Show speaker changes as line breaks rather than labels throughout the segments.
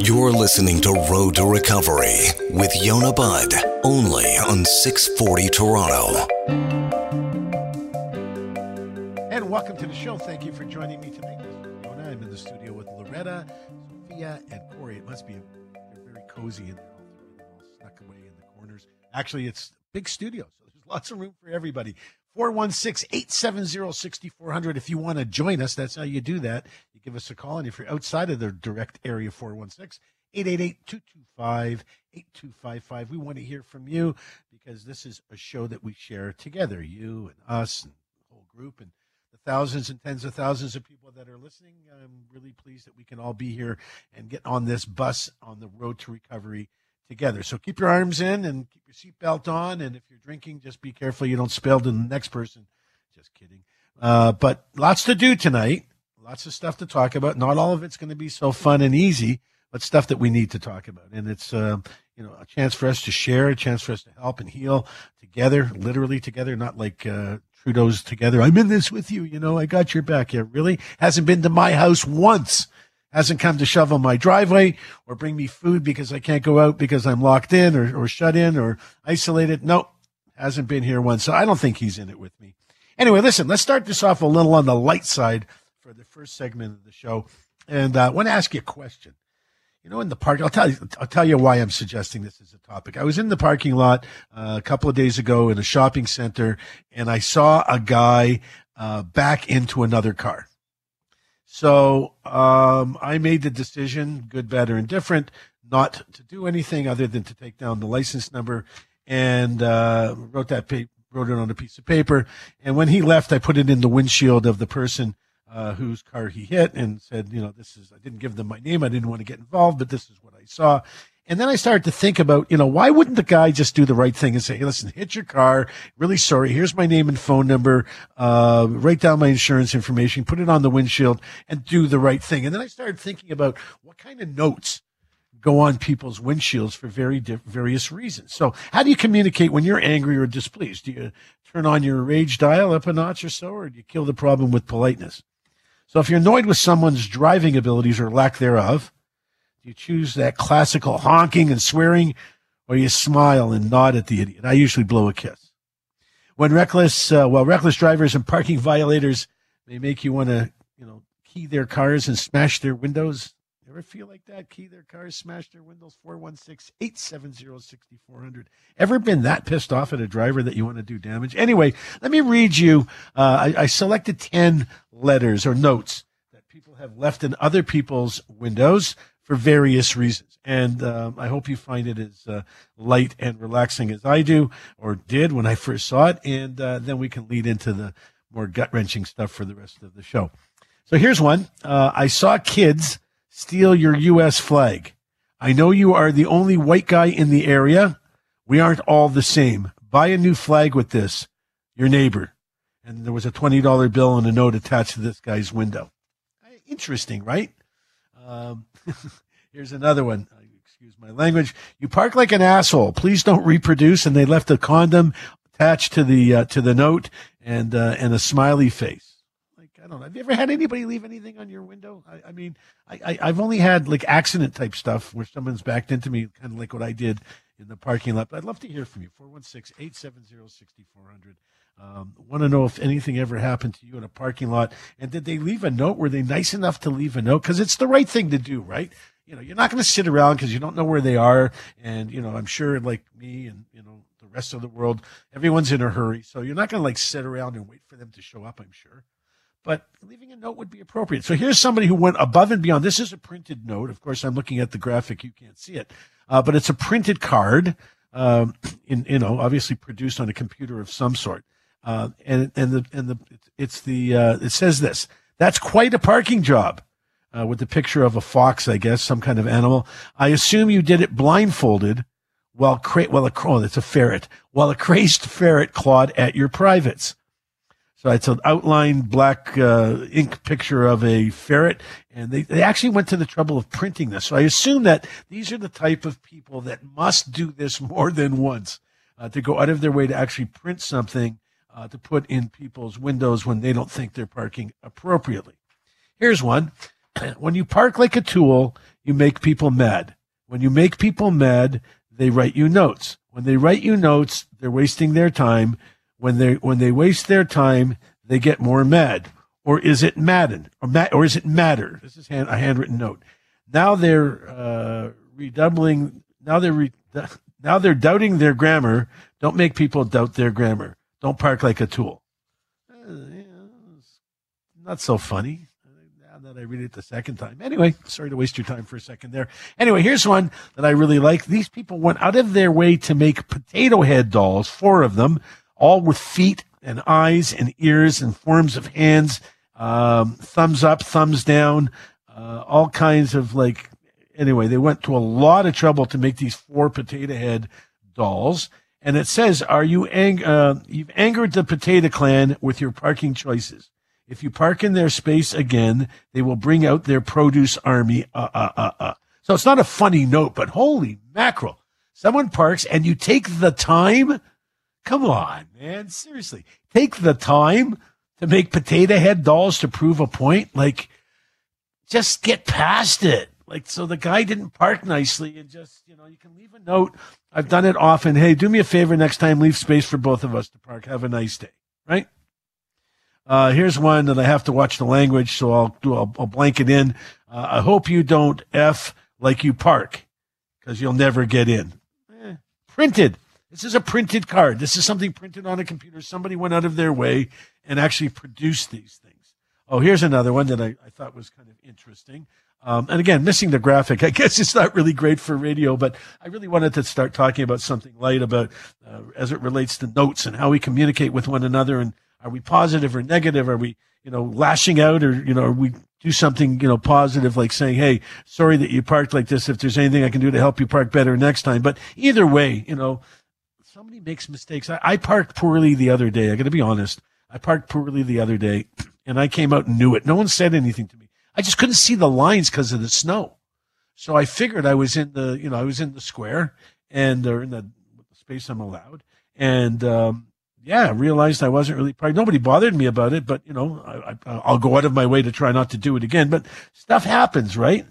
You're listening to Road to Recovery with Yonah Budd, only on 640 Toronto.
And welcome to the show. Thank you for joining me tonight. Yona. I'm in the studio with Loretta, Sophia, and Corey. It must be they're very cozy in there, all snuck away in the corners. Actually, it's a big studio, so there's lots of room for everybody. 416-870-6400. If you want to join us that's how you do that. You give us a call and if you're outside of the direct area 416-888-225-8255 we want to hear from you because this is a show that we share together you and us and the whole group and the thousands and tens of thousands of people that are listening. I'm really pleased that we can all be here and get on this bus on the road to recovery together. So keep your arms in and keep your seatbelt on. And if you're drinking, just be careful you don't spill to the next person. Just kidding. Uh, but lots to do tonight. Lots of stuff to talk about. Not all of it's going to be so fun and easy, but stuff that we need to talk about. And it's, uh, you know, a chance for us to share, a chance for us to help and heal together, literally together, not like, uh, Trudeau's together. I'm in this with you. You know, I got your back Yeah, Really hasn't been to my house once hasn't come to shovel my driveway or bring me food because I can't go out because I'm locked in or, or shut in or isolated. Nope, hasn't been here once. So I don't think he's in it with me. Anyway, listen, let's start this off a little on the light side for the first segment of the show. And uh, I want to ask you a question. You know, in the park, I'll tell you, I'll tell you why I'm suggesting this as a topic. I was in the parking lot uh, a couple of days ago in a shopping center, and I saw a guy uh, back into another car. So um, I made the decision, good, bad, or indifferent, not to do anything other than to take down the license number and uh, wrote that pa- wrote it on a piece of paper. And when he left, I put it in the windshield of the person uh, whose car he hit and said, you know, this is. I didn't give them my name. I didn't want to get involved, but this is what I saw. And then I started to think about, you know, why wouldn't the guy just do the right thing and say, hey, listen, hit your car. Really sorry. Here's my name and phone number. Uh, write down my insurance information, put it on the windshield and do the right thing. And then I started thinking about what kind of notes go on people's windshields for very diff- various reasons. So how do you communicate when you're angry or displeased? Do you turn on your rage dial up a notch or so, or do you kill the problem with politeness? So if you're annoyed with someone's driving abilities or lack thereof, do you choose that classical honking and swearing, or you smile and nod at the idiot? I usually blow a kiss. When reckless, uh, well, reckless drivers and parking violators may make you want to, you know, key their cars and smash their windows. Ever feel like that? Key their cars, smash their windows. 416-870-6400. Ever been that pissed off at a driver that you want to do damage? Anyway, let me read you. Uh, I, I selected 10 letters or notes that people have left in other people's windows for various reasons. And um, I hope you find it as uh, light and relaxing as I do or did when I first saw it. And uh, then we can lead into the more gut wrenching stuff for the rest of the show. So here's one. Uh, I saw kids steal your U.S. flag. I know you are the only white guy in the area. We aren't all the same. Buy a new flag with this. Your neighbor. And there was a $20 bill and a note attached to this guy's window. Interesting, right? Um, here's another one. Excuse my language. You park like an asshole. Please don't reproduce. And they left a condom attached to the uh, to the note and uh, and a smiley face. Like I don't know. Have you ever had anybody leave anything on your window? I, I mean, I, I have only had like accident type stuff where someone's backed into me, kind of like what I did in the parking lot. But I'd love to hear from you. 416-870-6400. Um, want to know if anything ever happened to you in a parking lot, and did they leave a note? Were they nice enough to leave a note? Because it's the right thing to do, right? You know, you're not going to sit around because you don't know where they are, and you know, I'm sure, like me and you know the rest of the world, everyone's in a hurry, so you're not going to like sit around and wait for them to show up. I'm sure, but leaving a note would be appropriate. So here's somebody who went above and beyond. This is a printed note. Of course, I'm looking at the graphic; you can't see it, uh, but it's a printed card. Um, in you know, obviously produced on a computer of some sort. Uh, and and the and the it's the uh, it says this. That's quite a parking job. Uh, with the picture of a fox, I guess, some kind of animal. I assume you did it blindfolded, while cra- well, a oh, it's a ferret, while a crazed ferret clawed at your privates. So it's an outlined black uh, ink picture of a ferret, and they, they actually went to the trouble of printing this. So I assume that these are the type of people that must do this more than once uh, to go out of their way to actually print something uh, to put in people's windows when they don't think they're parking appropriately. Here's one. when you park like a tool, you make people mad. When you make people mad, they write you notes. When they write you notes, they're wasting their time. When they when they waste their time, they get more mad. Or is it madden? Or, ma- or is it matter? This is hand, a handwritten note. Now they're uh, redoubling. Now they're re- now they're doubting their grammar. Don't make people doubt their grammar. Don't park like a tool. Uh, not so funny now that I read it the second time. Anyway, sorry to waste your time for a second there. Anyway, here's one that I really like. These people went out of their way to make potato head dolls, four of them, all with feet and eyes and ears and forms of hands, um, thumbs up, thumbs down, uh, all kinds of like. Anyway, they went to a lot of trouble to make these four potato head dolls. And it says, "Are you ang- uh, you've angered the potato clan with your parking choices? If you park in their space again, they will bring out their produce army. Uh, uh, uh, uh. So it's not a funny note, but holy mackerel! Someone parks and you take the time. Come on, man, seriously, take the time to make potato head dolls to prove a point. Like, just get past it. Like, so the guy didn't park nicely and just, you know, you can leave a note. I've done it often. Hey, do me a favor next time, leave space for both of us to park. Have a nice day. Right? Uh, here's one that I have to watch the language, so I'll do, I'll, I'll blank it in. Uh, I hope you don't F like you park because you'll never get in. Eh, printed. This is a printed card. This is something printed on a computer. Somebody went out of their way and actually produced these things. Oh, here's another one that I, I thought was kind of interesting. Um, and again, missing the graphic. I guess it's not really great for radio, but I really wanted to start talking about something light about uh, as it relates to notes and how we communicate with one another. And are we positive or negative? Are we, you know, lashing out or, you know, are we do something, you know, positive like saying, Hey, sorry that you parked like this. If there's anything I can do to help you park better next time. But either way, you know, somebody makes mistakes. I, I parked poorly the other day. I got to be honest. I parked poorly the other day and I came out and knew it. No one said anything to me. I just couldn't see the lines because of the snow. So I figured I was in the, you know, I was in the square and or in the, space I'm allowed. And, um, yeah, I realized I wasn't really probably nobody bothered me about it, but you know, I, will go out of my way to try not to do it again. But stuff happens, right?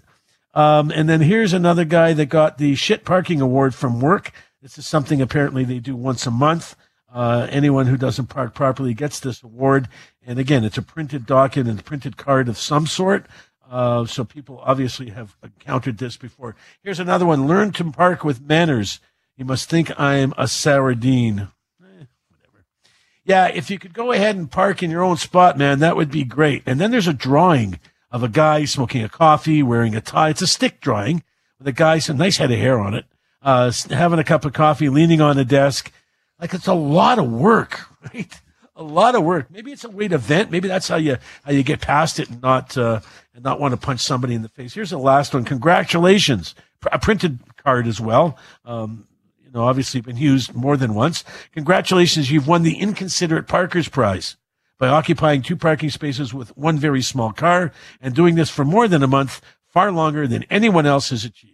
Um, and then here's another guy that got the shit parking award from work. This is something apparently they do once a month. Uh, anyone who doesn't park properly gets this award. And again, it's a printed document and printed card of some sort. Uh, so people obviously have encountered this before. Here's another one. Learn to park with manners. You must think I'm a sardine. Eh, whatever. Yeah, if you could go ahead and park in your own spot, man, that would be great. And then there's a drawing of a guy smoking a coffee, wearing a tie. It's a stick drawing with a guy, some nice head of hair on it, uh, having a cup of coffee, leaning on a desk. Like it's a lot of work, right? A lot of work. Maybe it's a way to vent. Maybe that's how you how you get past it and not uh, and not want to punch somebody in the face. Here's the last one. Congratulations, a printed card as well. Um, you know, obviously been used more than once. Congratulations, you've won the Inconsiderate Parkers Prize by occupying two parking spaces with one very small car and doing this for more than a month, far longer than anyone else has achieved.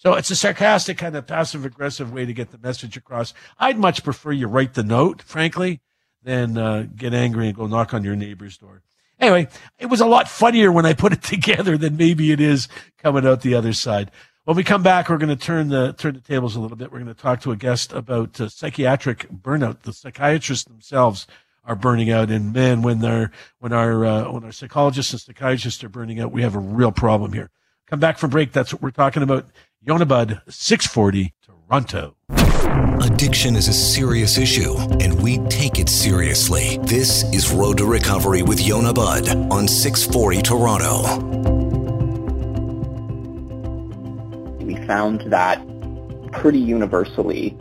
So it's a sarcastic kind of passive aggressive way to get the message across. I'd much prefer you write the note, frankly, than uh, get angry and go knock on your neighbor's door. Anyway, it was a lot funnier when I put it together than maybe it is coming out the other side. When we come back, we're going to turn the turn the tables a little bit. We're going to talk to a guest about uh, psychiatric burnout. The psychiatrists themselves are burning out, and man, when they're when our uh, when our psychologists and psychiatrists are burning out, we have a real problem here. Come back from break. That's what we're talking about. Yonah Budd, 640 Toronto.
Addiction is a serious issue, and we take it seriously. This is Road to Recovery with Yonah Budd on 640 Toronto.
We found that pretty universally,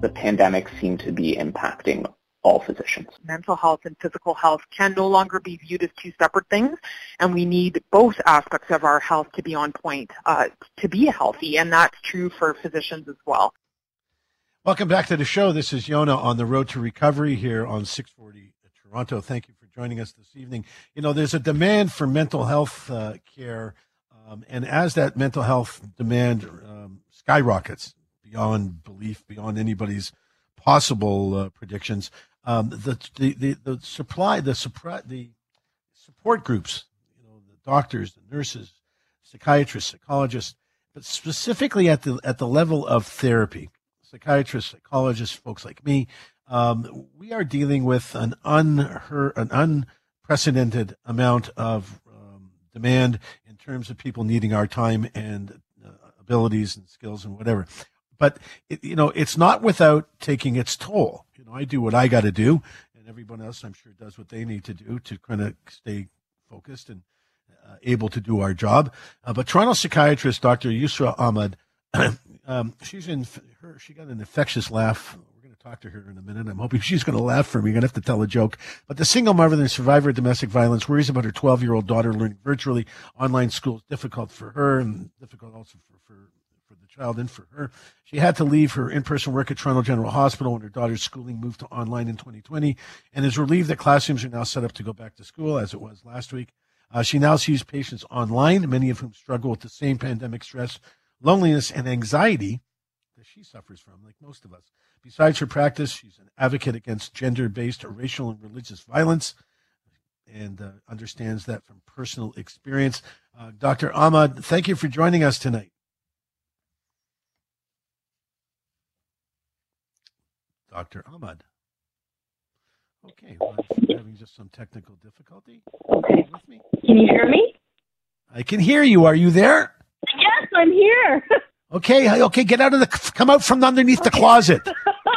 the pandemic seemed to be impacting all physicians.
Mental health and physical health can no longer be viewed as two separate things, and we need both aspects of our health to be on point uh, to be healthy, and that's true for physicians as well.
Welcome back to the show. This is Yonah on the road to recovery here on 640 Toronto. Thank you for joining us this evening. You know, there's a demand for mental health uh, care, um, and as that mental health demand um, skyrockets beyond belief, beyond anybody's possible uh, predictions, um, the, the, the the supply the the support groups, you know, the, doctors, the nurses, psychiatrists, psychologists, but specifically at the at the level of therapy, psychiatrists, psychologists, folks like me, um, we are dealing with an unheard, an unprecedented amount of um, demand in terms of people needing our time and uh, abilities and skills and whatever. But it, you know, it's not without taking its toll. You know, I do what I got to do, and everyone else, I'm sure, does what they need to do to kind of stay focused and uh, able to do our job. Uh, but Toronto psychiatrist Dr. Yusra Ahmad, um, she's in her. She got an infectious laugh. We're going to talk to her in a minute. I'm hoping she's going to laugh for me. I'm going to have to tell a joke. But the single mother and survivor of domestic violence worries about her 12 year old daughter learning virtually. Online school is difficult for her and difficult also for, for child and for her. She had to leave her in-person work at Toronto General Hospital when her daughter's schooling moved to online in 2020 and is relieved that classrooms are now set up to go back to school as it was last week. Uh, she now sees patients online, many of whom struggle with the same pandemic stress, loneliness, and anxiety that she suffers from, like most of us. Besides her practice, she's an advocate against gender based racial and religious violence and uh, understands that from personal experience. Uh, Dr. Ahmad, thank you for joining us tonight. Dr. Ahmad. Okay, well, I'm having just some technical difficulty.
Okay. Can you hear me?
I can hear you. Are you there?
Yes, I'm here.
Okay, okay, get out of the come out from underneath the closet.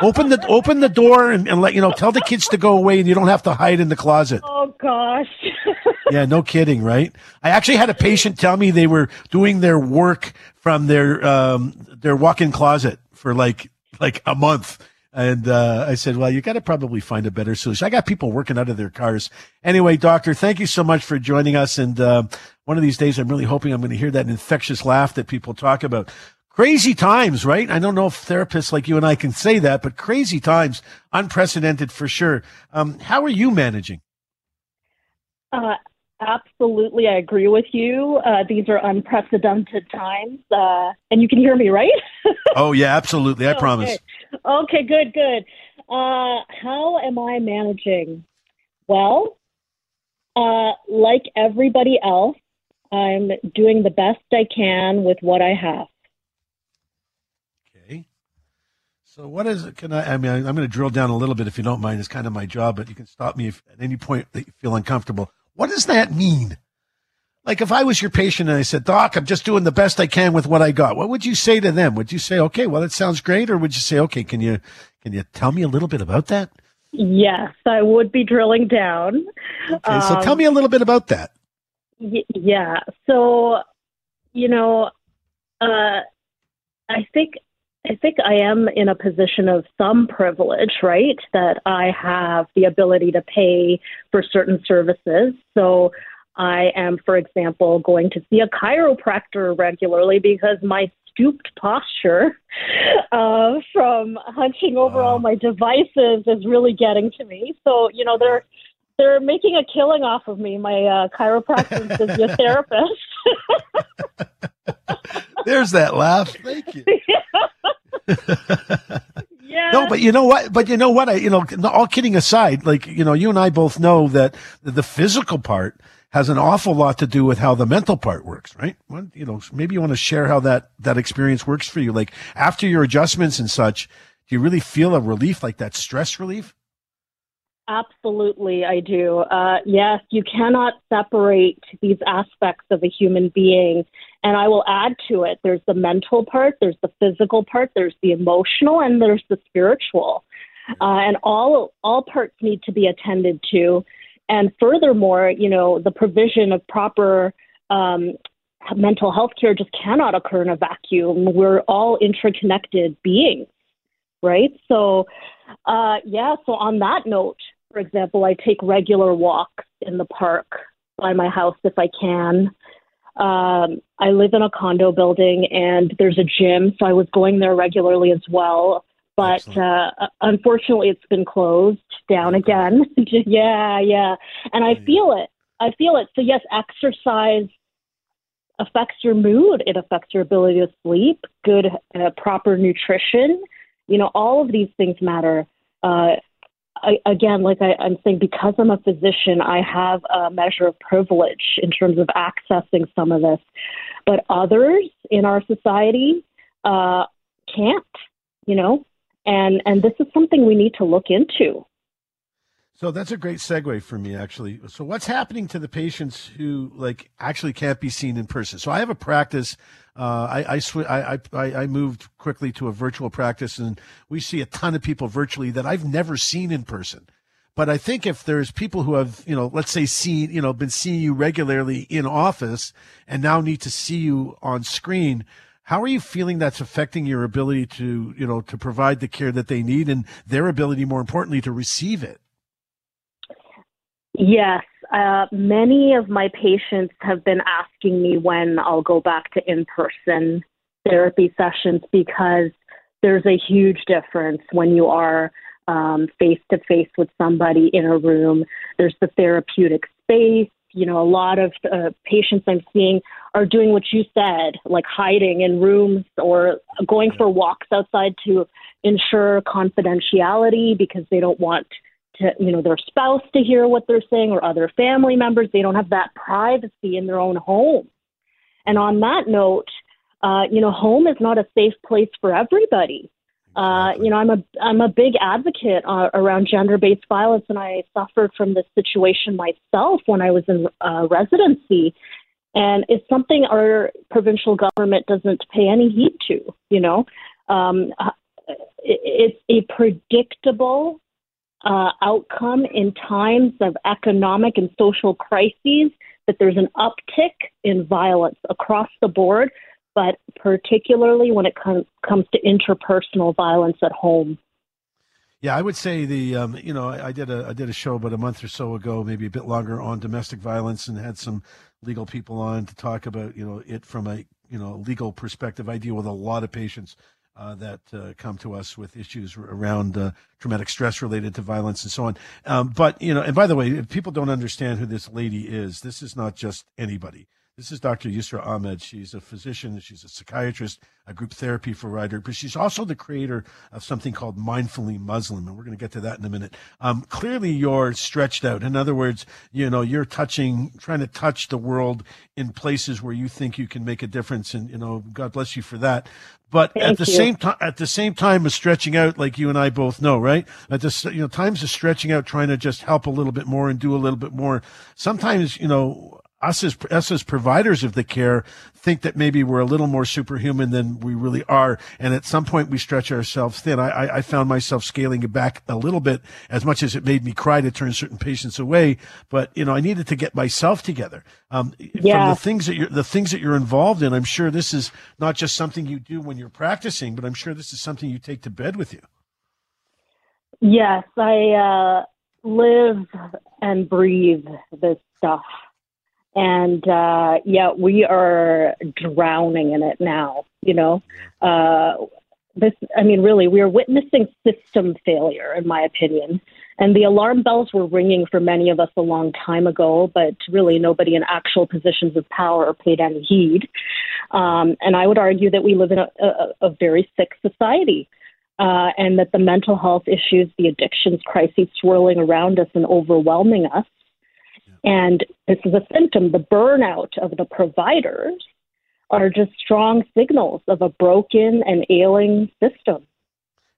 open the open the door and, and let you know tell the kids to go away and you don't have to hide in the closet.
Oh gosh.
yeah, no kidding, right? I actually had a patient tell me they were doing their work from their um their walk-in closet for like like a month and uh, I said, well, you got to probably find a better solution. I got people working out of their cars. Anyway, doctor, thank you so much for joining us. And uh, one of these days, I'm really hoping I'm going to hear that infectious laugh that people talk about. Crazy times, right? I don't know if therapists like you and I can say that, but crazy times, unprecedented for sure. Um, how are you managing?
Uh, absolutely, I agree with you. Uh, these are unprecedented times, uh, and you can hear me, right?
oh yeah, absolutely. I okay. promise.
Okay, good, good. Uh, how am I managing? Well, uh, like everybody else, I'm doing the best I can with what I have.
Okay. So, what is it? Can I? I mean, I'm going to drill down a little bit if you don't mind. It's kind of my job, but you can stop me if at any point that you feel uncomfortable. What does that mean? Like if I was your patient and I said, Doc, I'm just doing the best I can with what I got, what would you say to them? Would you say, okay, well, that sounds great? Or would you say, okay, can you, can you tell me a little bit about that?
Yes, I would be drilling down.
Okay, so um, tell me a little bit about that.
Y- yeah. So, you know, uh, I think I think I am in a position of some privilege, right? That I have the ability to pay for certain services. So I am, for example, going to see a chiropractor regularly because my stooped posture uh, from hunching over wow. all my devices is really getting to me. So, you know, they're they're making a killing off of me, my uh, chiropractor and physiotherapist.
There's that laugh. Thank you.
Yeah.
No, but you know what? But you know what? I, you know, all kidding aside, like, you know, you and I both know that the physical part has an awful lot to do with how the mental part works, right? Well, you know, maybe you want to share how that, that experience works for you. Like after your adjustments and such, do you really feel a relief, like that stress relief?
Absolutely, I do. Uh, yes, you cannot separate these aspects of a human being. And I will add to it there's the mental part, there's the physical part, there's the emotional, and there's the spiritual. Uh, and all, all parts need to be attended to. And furthermore, you know, the provision of proper um, mental health care just cannot occur in a vacuum. We're all interconnected beings, right? So, uh, yeah, so on that note, for example, I take regular walks in the park by my house if I can. Um, I live in a condo building and there's a gym, so I was going there regularly as well but uh, unfortunately, it's been closed down again. yeah, yeah, and I feel it. I feel it. So yes, exercise affects your mood. It affects your ability to sleep. Good, uh, proper nutrition. You know, all of these things matter. Uh, I, again, like I, I'm saying, because I'm a physician, I have a measure of privilege in terms of accessing some of this. But others in our society uh, can't, you know, and and this is something we need to look into.
So that's a great segue for me, actually. So what's happening to the patients who like actually can't be seen in person? So I have a practice. Uh, I I, sw- I I I moved quickly to a virtual practice, and we see a ton of people virtually that I've never seen in person. But I think if there's people who have, you know, let's say seen, you know, been seeing you regularly in office and now need to see you on screen, how are you feeling that's affecting your ability to, you know, to provide the care that they need and their ability, more importantly, to receive it?
Yes, uh, many of my patients have been asking me when I'll go back to in person therapy sessions because there's a huge difference when you are face to face with somebody in a room. There's the therapeutic space. You know, a lot of uh, patients I'm seeing are doing what you said, like hiding in rooms or going for walks outside to ensure confidentiality because they don't want to, you know, their spouse to hear what they're saying or other family members. They don't have that privacy in their own home. And on that note, uh, you know, home is not a safe place for everybody. Uh, you know, I'm a I'm a big advocate uh, around gender-based violence, and I suffered from this situation myself when I was in uh, residency, and it's something our provincial government doesn't pay any heed to. You know, um, uh, it's a predictable uh, outcome in times of economic and social crises that there's an uptick in violence across the board, but particularly when it com- comes to interpersonal violence at home.
Yeah, I would say the um, you know I, I, did a I did a show about a month or so ago, maybe a bit longer, on domestic violence, and had some legal people on to talk about you know it from a you know legal perspective. I deal with a lot of patients uh, that uh, come to us with issues around uh, traumatic stress related to violence and so on. Um, but you know, and by the way, if people don't understand who this lady is, this is not just anybody. This is Dr. Yusra Ahmad. She's a physician, she's a psychiatrist, a group therapy provider, but she's also the creator of something called Mindfully Muslim, and we're going to get to that in a minute. Um, clearly, you're stretched out. In other words, you know, you're touching, trying to touch the world in places where you think you can make a difference, and you know, God bless you for that. But
Thank
at the
you.
same time, at the same time, of stretching out, like you and I both know, right? At this, you know, times of stretching out, trying to just help a little bit more and do a little bit more. Sometimes, you know, us as us as providers of the care think that maybe we're a little more superhuman than we really are, and at some point we stretch ourselves thin. I, I found myself scaling it back a little bit, as much as it made me cry to turn certain patients away. But you know, I needed to get myself together. Um,
yeah.
From the things that you're the things that you're involved in, I'm sure this is not just something you do when you're practicing, but I'm sure this is something you take to bed with you.
Yes, I uh, live and breathe this stuff. And uh, yeah, we are drowning in it now. You know, uh, this. I mean, really, we are witnessing system failure, in my opinion. And the alarm bells were ringing for many of us a long time ago, but really nobody in actual positions of power paid any heed. Um, and I would argue that we live in a, a, a very sick society. Uh, and that the mental health issues, the addictions crises swirling around us and overwhelming us, and this is a symptom. The burnout of the providers are just strong signals of a broken and ailing system.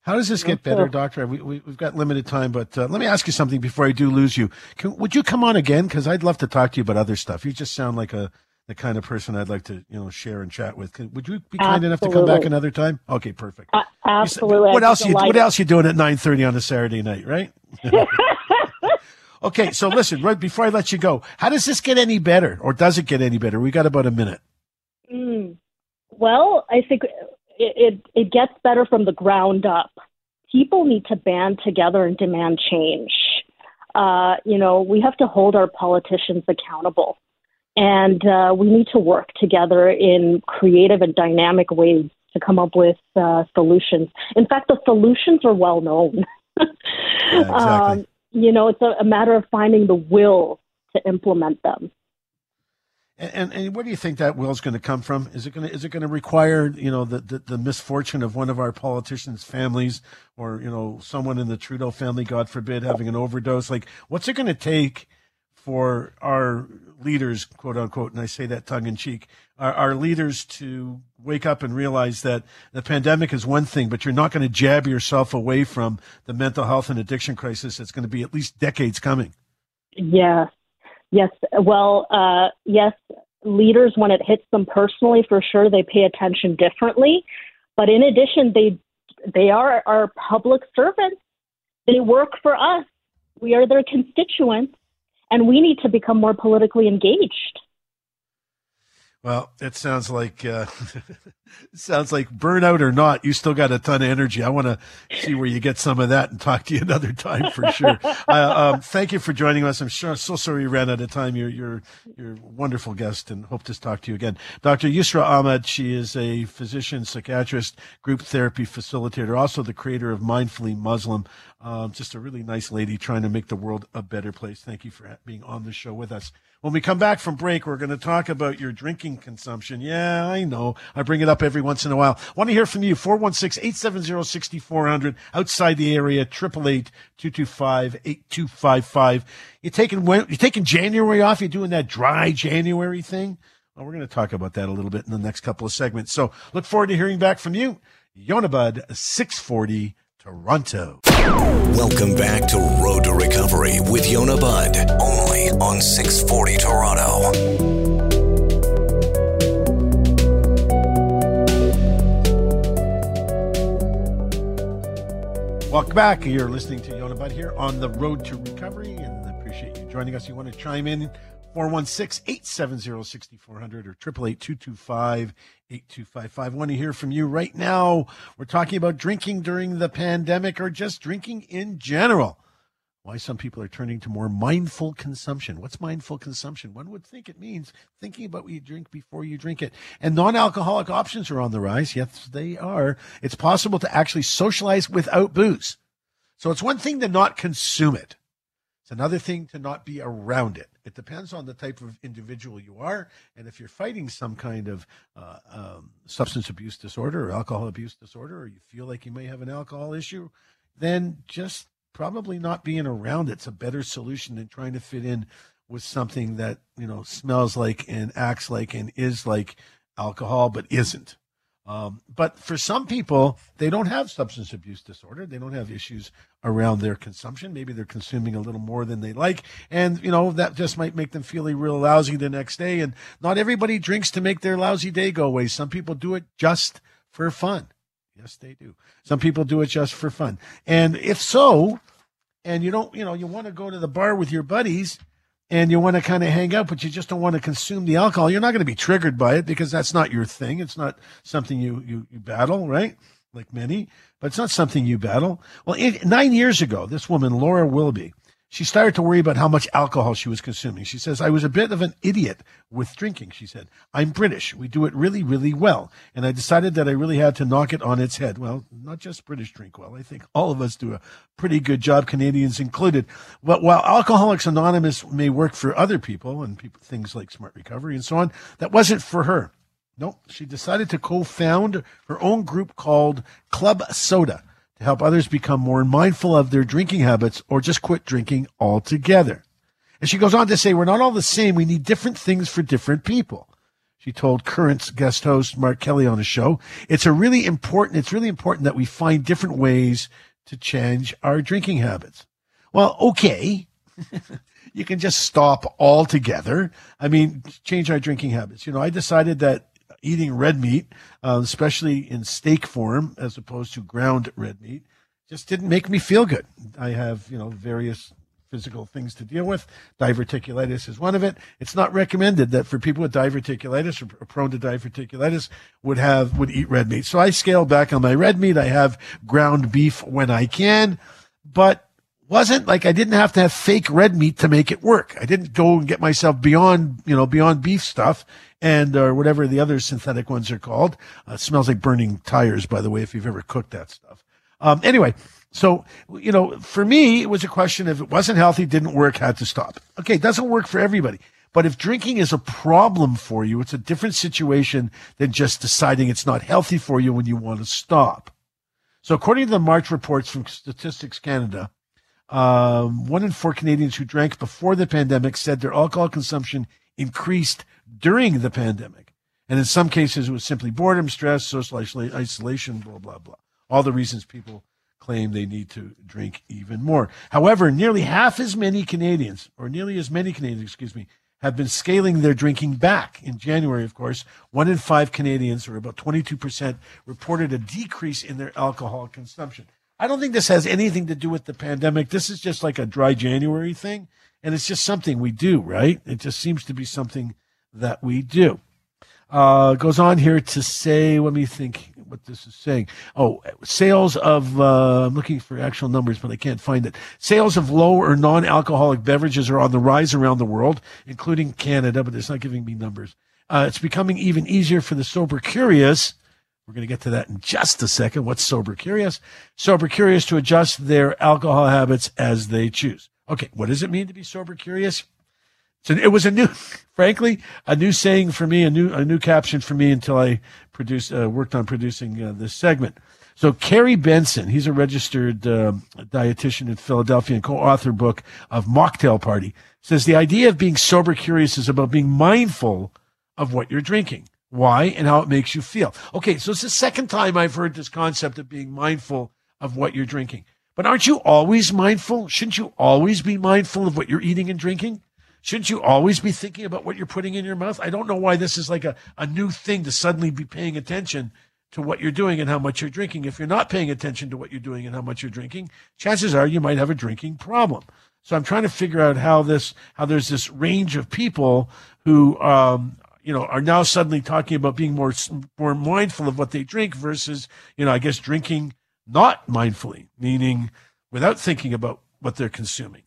How does this get better, Doctor? We, we, have got limited time, but uh, let me ask you something before I do lose you. Can, would you come on again? Because I'd love to talk to you about other stuff. You just sound like a the kind of person I'd like to you know share and chat with. Would you be kind
absolutely.
enough to come back another time? Okay, perfect.
Uh, absolutely.
What else? You, what else you doing at nine thirty on a Saturday night, right? Okay, so listen, right before I let you go, how does this get any better, or does it get any better? We got about a minute.
Mm. Well, I think it, it it gets better from the ground up. People need to band together and demand change. Uh, you know, we have to hold our politicians accountable, and uh, we need to work together in creative and dynamic ways to come up with uh, solutions. In fact, the solutions are well known.
yeah, exactly. um,
you know, it's a, a matter of finding the will to implement them.
And, and, where do you think that will is going to come from? Is it going to is it going to require you know the, the, the misfortune of one of our politicians' families, or you know someone in the Trudeau family, God forbid, having an overdose? Like, what's it going to take for our leaders, quote unquote, and I say that tongue in cheek, our, our leaders to wake up and realize that the pandemic is one thing, but you're not going to jab yourself away from the mental health and addiction crisis that's going to be at least decades coming.
Yes, yes. Well, uh, yes, leaders, when it hits them personally, for sure, they pay attention differently. But in addition, they they are our public servants. They work for us. We are their constituents, and we need to become more politically engaged.
Well, it sounds like uh, sounds like burnout or not, you still got a ton of energy. I want to see where you get some of that and talk to you another time for sure. uh, um, thank you for joining us. I'm sure so sorry you ran out of time. You're you're you're wonderful guest, and hope to talk to you again. Dr. Yusra Ahmad. She is a physician, psychiatrist, group therapy facilitator, also the creator of Mindfully Muslim. Um, just a really nice lady trying to make the world a better place. Thank you for being on the show with us. When we come back from break, we're going to talk about your drinking consumption. Yeah, I know. I bring it up every once in a while. Want to hear from you. 416-870-6400 outside the area, 888-225-8255. You taking, you're taking January off? You're doing that dry January thing? Well, we're going to talk about that a little bit in the next couple of segments. So look forward to hearing back from you. Yonah Budd 640 Toronto.
Welcome back to Road to Recovery with Yonah On 640 Toronto.
Welcome back. You're listening to Yonah Budd here on the Road to Recovery, and I appreciate you joining us. You want to chime in 416-870-6400 or 888-225-8255. Want to hear from you right now. We're talking about drinking during the pandemic or just drinking in general. Why some people are turning to more mindful consumption. What's mindful consumption? One would think it means thinking about what you drink before you drink it. And non-alcoholic options are on the rise. Yes, they are. It's possible to actually socialize without booze. So it's one thing to not consume it. It's another thing to not be around it. It depends on the type of individual you are. And if you're fighting some kind of uh, um, substance abuse disorder or alcohol abuse disorder, or you feel like you may have an alcohol issue, then just probably not being around it's a better solution than trying to fit in with something that, you know, smells like and acts like and is like alcohol, but isn't. Um, but for some people, they don't have substance abuse disorder. They don't have issues around their consumption. Maybe they're consuming a little more than they like. And, you know, that just might make them feel real lousy the next day. And not everybody drinks to make their lousy day go away. Some people do it just for fun. Yes, they do. Some people do it just for fun. And if so, and you don't, you know, you want to go to the bar with your buddies and you want to kind of hang out, but you just don't want to consume the alcohol, you're not going to be triggered by it because that's not your thing. It's not something you, you, you battle, right? Like many, but it's not something you battle. Well, it, nine years ago, this woman, Laura Willoughby, she started to worry about how much alcohol she was consuming. She says, I was a bit of an idiot with drinking. She said, I'm British. We do it really, really well. And I decided that I really had to knock it on its head. Well, not just British drink well. I think all of us do a pretty good job, Canadians included. But while Alcoholics Anonymous may work for other people and people, things like Smart Recovery and so on, that wasn't for her. No, nope. she decided to co-found her own group called Club Soda to help others become more mindful of their drinking habits or just quit drinking altogether. And she goes on to say, we're not all the same. We need different things for different people. She told current guest host Mark Kelly on the show, it's a really important, it's really important that we find different ways to change our drinking habits. Well, okay. you can just stop altogether. I mean, change our drinking habits. You know, I decided that eating red meat, uh, especially in steak form as opposed to ground red meat, just didn't make me feel good. I have, you know, various physical things to deal with. Diverticulitis is one of it. It's not recommended that for people with diverticulitis or prone to diverticulitis would have would eat red meat. So I scale back on my red meat. I have ground beef when I can, but wasn't like I didn't have to have fake red meat to make it work. I didn't go and get myself beyond, you know, beyond beef stuff and or whatever the other synthetic ones are called. Uh, smells like burning tires, by the way, if you've ever cooked that stuff. Um, anyway, so you know, for me, it was a question if it wasn't healthy, didn't work, had to stop. Okay, it doesn't work for everybody. But if drinking is a problem for you, it's a different situation than just deciding it's not healthy for you when you want to stop. So according to the March reports from Statistics Canada, um, one in four Canadians who drank before the pandemic said their alcohol consumption increased during the pandemic. And in some cases, it was simply boredom, stress, social isolation, blah, blah, blah. All the reasons people claim they need to drink even more. However, nearly half as many Canadians, or nearly as many Canadians, excuse me, have been scaling their drinking back. In January, of course, one in five Canadians, or about 22%, reported a decrease in their alcohol consumption. I don't think this has anything to do with the pandemic. This is just like a dry January thing. And it's just something we do, right? It just seems to be something that we do. Uh, goes on here to say, let me think what this is saying. Oh, sales of, uh, I'm looking for actual numbers, but I can't find it. Sales of low or non alcoholic beverages are on the rise around the world, including Canada, but it's not giving me numbers. Uh, it's becoming even easier for the sober curious. We're going to get to that in just a second. What's sober curious? Sober curious to adjust their alcohol habits as they choose. Okay, what does it mean to be sober curious? So it was a new, frankly, a new saying for me, a new a new caption for me until I produced uh, worked on producing uh, this segment. So Carrie Benson, he's a registered uh, dietitian in Philadelphia and co-author book of Mocktail Party, says the idea of being sober curious is about being mindful of what you're drinking, why, and how it makes you feel. Okay, so it's the second time I've heard this concept of being mindful of what you're drinking. But aren't you always mindful? Shouldn't you always be mindful of what you're eating and drinking? Shouldn't you always be thinking about what you're putting in your mouth? I don't know why this is like a, a new thing to suddenly be paying attention to what you're doing and how much you're drinking. If you're not paying attention to what you're doing and how much you're drinking, chances are you might have a drinking problem. So I'm trying to figure out how this, how there's this range of people who, um, you know, are now suddenly talking about being more, more mindful of what they drink versus, you know, I guess drinking not mindfully, meaning without thinking about what they're consuming.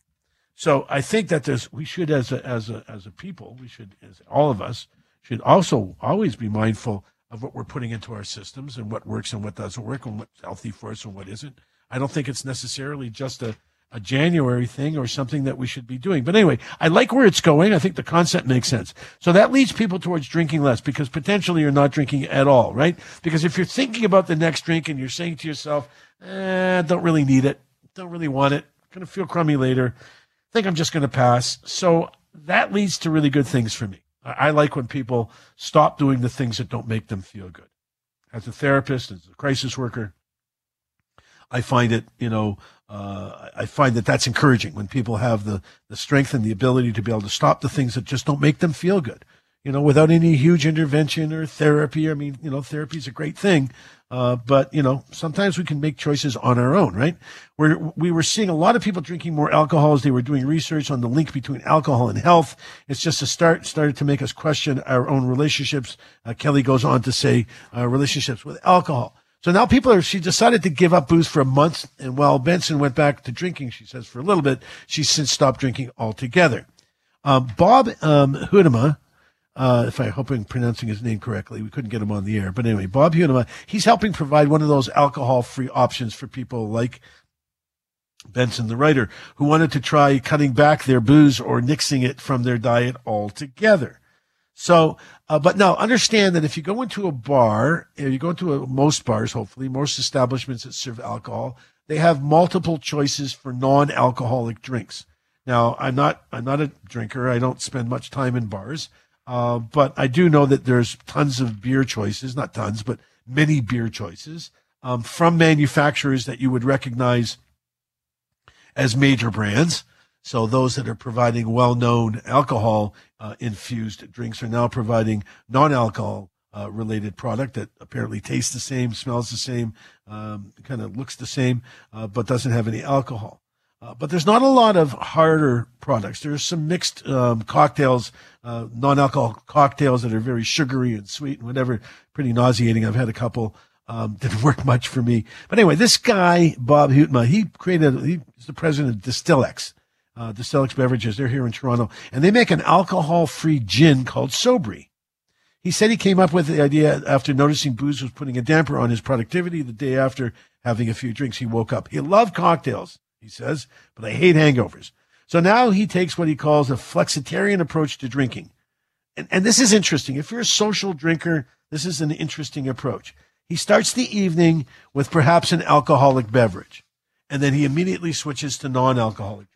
So I think that there's we should as a as a as a people, we should as all of us should also always be mindful of what we're putting into our systems and what works and what doesn't work and what's healthy for us and what isn't. I don't think it's necessarily just a a January thing or something that we should be doing. But anyway, I like where it's going. I think the concept makes sense. So that leads people towards drinking less because potentially you're not drinking at all, right? Because if you're thinking about the next drink and you're saying to yourself, eh, don't really need it, don't really want it, gonna feel crummy later, I think I'm just gonna pass. So that leads to really good things for me. I like when people stop doing the things that don't make them feel good. As a therapist, as a crisis worker, I find it, you know, uh, I find that that's encouraging when people have the, the strength and the ability to be able to stop the things that just don't make them feel good, you know, without any huge intervention or therapy. I mean, you know, therapy is a great thing. Uh, but you know, sometimes we can make choices on our own, right? Where we were seeing a lot of people drinking more alcohol as they were doing research on the link between alcohol and health. It's just a start, started to make us question our own relationships. Uh, Kelly goes on to say, uh, relationships with alcohol. So now people are, she decided to give up booze for a month. And while Benson went back to drinking, she says for a little bit, she's since stopped drinking altogether. Um, Bob um, uh, if I hope I'm pronouncing his name correctly, we couldn't get him on the air. But anyway, Bob Hudema, he's helping provide one of those alcohol free options for people like Benson, the writer, who wanted to try cutting back their booze or nixing it from their diet altogether. So, uh, but now understand that if you go into a bar, you go into a, most bars, hopefully, most establishments that serve alcohol, they have multiple choices for non-alcoholic drinks. Now, I'm not, I'm not a drinker. I don't spend much time in bars. Uh, but I do know that there's tons of beer choices, not tons, but many beer choices um, from manufacturers that you would recognize as major brands. So those that are providing well-known alcohol uh, infused drinks are now providing non-alcohol uh, related product that apparently tastes the same, smells the same, um, kind of looks the same, uh, but doesn't have any alcohol. Uh, but there's not a lot of harder products. There's some mixed um, cocktails, uh, non-alcohol cocktails that are very sugary and sweet and whatever, pretty nauseating. I've had a couple. Um, didn't work much for me. But anyway, this guy, Bob Hudema, he created, he's the president of Distillex uh, Distillex Beverages. They're here in Toronto, and they make an alcohol-free gin called Sobrii. He said he came up with the idea after noticing booze was putting a damper on his productivity. The day after having a few drinks, he woke up. He loved cocktails, he says, but I hate hangovers. So now he takes what he calls a flexitarian approach to drinking. And, and this is interesting. If you're a social drinker, this is an interesting approach. He starts the evening with perhaps an alcoholic beverage, and then he immediately switches to non alcoholic.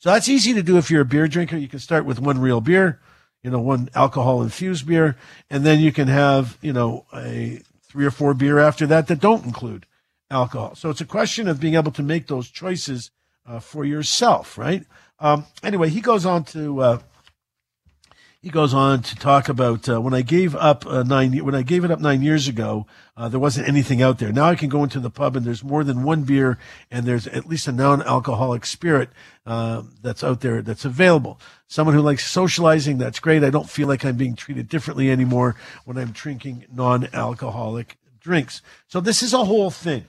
So that's easy to do if you're a beer drinker. You can start with one real beer, you know, one alcohol infused beer, and then you can have, you know, a three or four beer after that that don't include alcohol. So it's a question of being able to make those choices uh, for yourself, right? Um, anyway, he goes on to uh, he goes on to talk about uh, when I gave up uh, nine when I gave it up nine years ago, uh, there wasn't anything out there. Now I can go into the pub and there's more than one beer and there's at least a non-alcoholic spirit uh, that's out there that's available. Someone who likes socializing, that's great. I don't feel like I'm being treated differently anymore when I'm drinking non-alcoholic drinks. So this is a whole thing.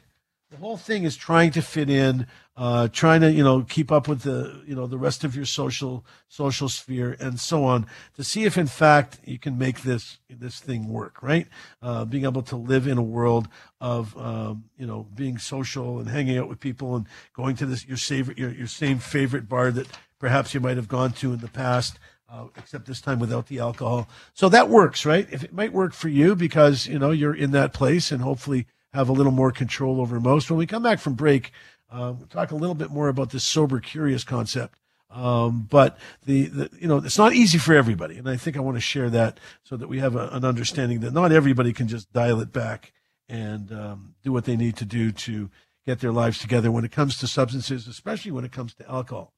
The whole thing is trying to fit in uh, trying to you know keep up with the you know the rest of your social social sphere and so on to see if in fact you can make this this thing work right? Uh, being able to live in a world of um, you know being social and hanging out with people and going to this your favorite your, your same favorite bar that perhaps you might have gone to in the past uh, except this time without the alcohol. So that works right? If it might work for you because you know you're in that place and hopefully have a little more control over most when we come back from break uh, we'll talk a little bit more about this sober curious concept. Um, but the, the, you know it's not easy for everybody, and I think I want to share that so that we have a, an understanding that not everybody can just dial it back and um, do what they need to do to get their lives together when it comes to substances, especially when it comes to alcohol.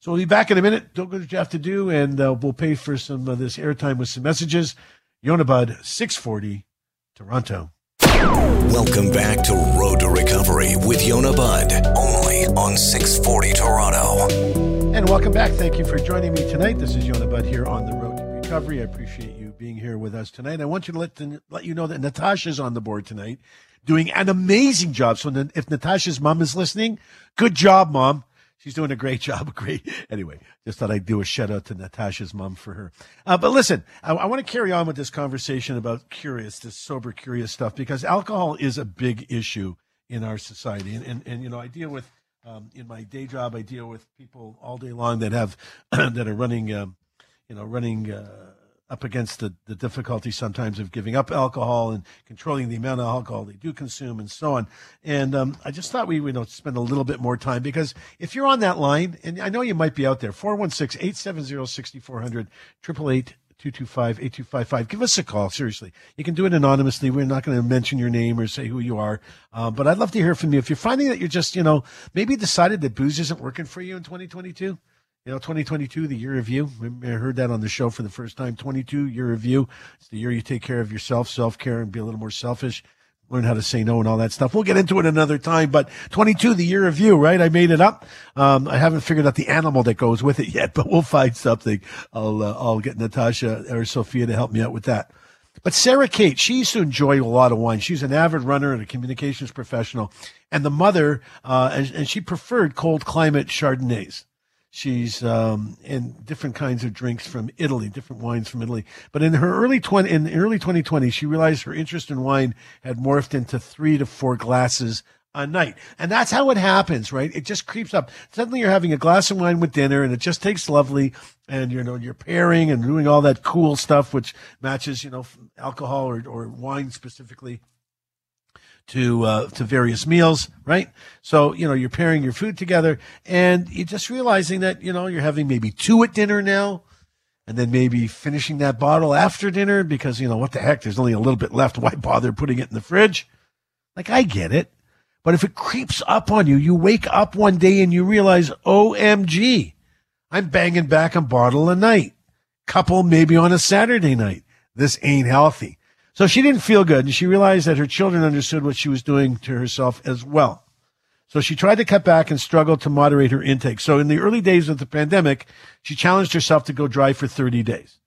So we'll be back in a minute. Don't go to Jeff to do, and uh, we'll pay for some of this airtime with some messages. Yonah Budd, 640, Toronto.
Welcome back to Road to Recovery with Yonah Budd, only on 640 Toronto.
And welcome back. Thank you for joining me tonight. This is Yonah Budd here on the Road to Recovery. I appreciate you being here with us tonight. I want you to let, to let you know that Natasha's on the board tonight doing an amazing job. So if Natasha's mom is listening, good job, mom. She's doing a great job. Great. Anyway, just thought I'd do a shout out to Natasha's mom for her. Uh, but listen, I, I want to carry on with this conversation about curious, this sober, curious stuff, because alcohol is a big issue in our society. And, and, and you know, I deal with, um, in my day job, I deal with people all day long that have, that are running, um, you know, running, uh, up against the, the difficulty sometimes of giving up alcohol and controlling the amount of alcohol they do consume and so on. And um, I just thought we would know, spend a little bit more time because if you're on that line, and I know you might be out there, 416 870 6400, 888 225 8255. Give us a call, seriously. You can do it anonymously. We're not going to mention your name or say who you are. Uh, but I'd love to hear from you. If you're finding that you're just, you know, maybe decided that booze isn't working for you in 2022, you know, 2022, the year of you. I heard that on the show for the first time. 22, year of you. It's the year you take care of yourself, self care, and be a little more selfish. Learn how to say no and all that stuff. We'll get into it another time. But 22, the year of you, right? I made it up. Um, I haven't figured out the animal that goes with it yet, but we'll find something. I'll uh, I'll get Natasha or Sophia to help me out with that. But Sarah Kate, she used to enjoy a lot of wine. She's an avid runner and a communications professional, and the mother, uh, and, and she preferred cold climate Chardonnays. She's um, in different kinds of drinks from Italy, different wines from Italy. But in her early 20, in early 2020, she realized her interest in wine had morphed into three to four glasses a night. And that's how it happens, right? It just creeps up. Suddenly you're having a glass of wine with dinner and it just tastes lovely. And you know, you're pairing and doing all that cool stuff, which matches, you know, alcohol or, or wine specifically to uh, to various meals, right? So you know you're pairing your food together, and you're just realizing that you know you're having maybe two at dinner now, and then maybe finishing that bottle after dinner because you know what the heck, there's only a little bit left. Why bother putting it in the fridge? Like I get it, but if it creeps up on you, you wake up one day and you realize, OMG, I'm banging back a bottle a night, couple maybe on a Saturday night. This ain't healthy. So she didn't feel good, and she realized that her children understood what she was doing to herself as well. So she tried to cut back and struggled to moderate her intake. So in the early days of the pandemic, she challenged herself to go dry for 30 days.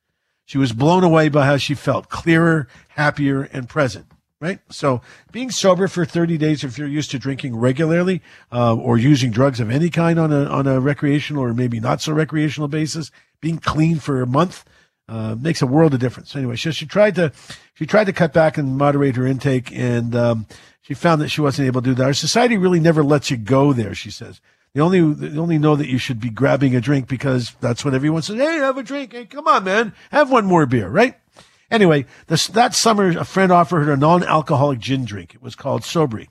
She was blown away by how she felt clearer, happier, and present. Right. So being sober for 30 days, if you're used to drinking regularly, uh, or using drugs of any kind on a, on a recreational or maybe not so recreational basis, being clean for a month, uh, makes a world of difference. Anyway, so she tried to she tried to cut back and moderate her intake, and um, she found that she wasn't able to do that. Our society really never lets you go there. She says They only they only know that you should be grabbing a drink because that's what everyone says. Hey, have a drink. Hey, come on, man, have one more beer, right? Anyway, this, that summer, a friend offered her a non-alcoholic gin drink. It was called Sobrii,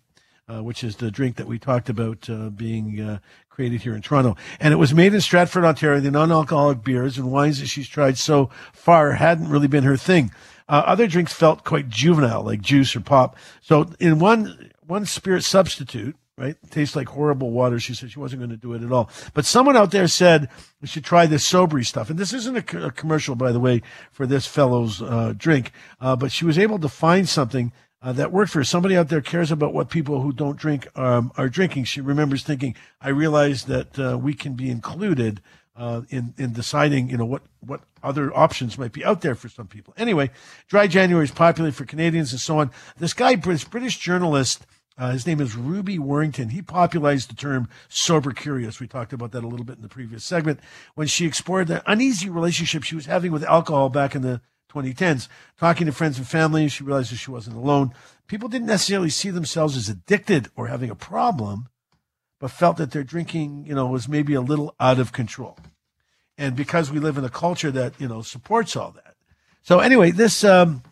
uh, which is the drink that we talked about uh, being uh, created here in Toronto. And it was made in Stratford, Ontario. The non-alcoholic beers and wines that she's tried so far hadn't really been her thing. Uh, other drinks felt quite juvenile, like juice or pop. So in one one spirit substitute, right? Tastes like horrible water. She said she wasn't going to do it at all. But someone out there said we should try this Sobrii stuff. And this isn't a, a commercial, by the way, for this fellow's uh, drink. Uh, but she was able to find something uh, that worked for her. Somebody out there cares about what people who don't drink um, are drinking. She remembers thinking, I realize that uh, we can be included uh, in in deciding, you know, what what other options might be out there for some people. Anyway, dry January is popular for Canadians and so on. This guy, British, British journalist uh, his name is Ruby Warrington. He popularized the term sober curious. We talked about that a little bit in the previous segment when she explored the uneasy relationship she was having with alcohol back in the 2010s. Talking to friends and family, she realized that she wasn't alone. People didn't necessarily see themselves as addicted or having a problem, but felt that their drinking, you know, was maybe a little out of control. And because we live in a culture that, you know, supports all that. So anyway, this um,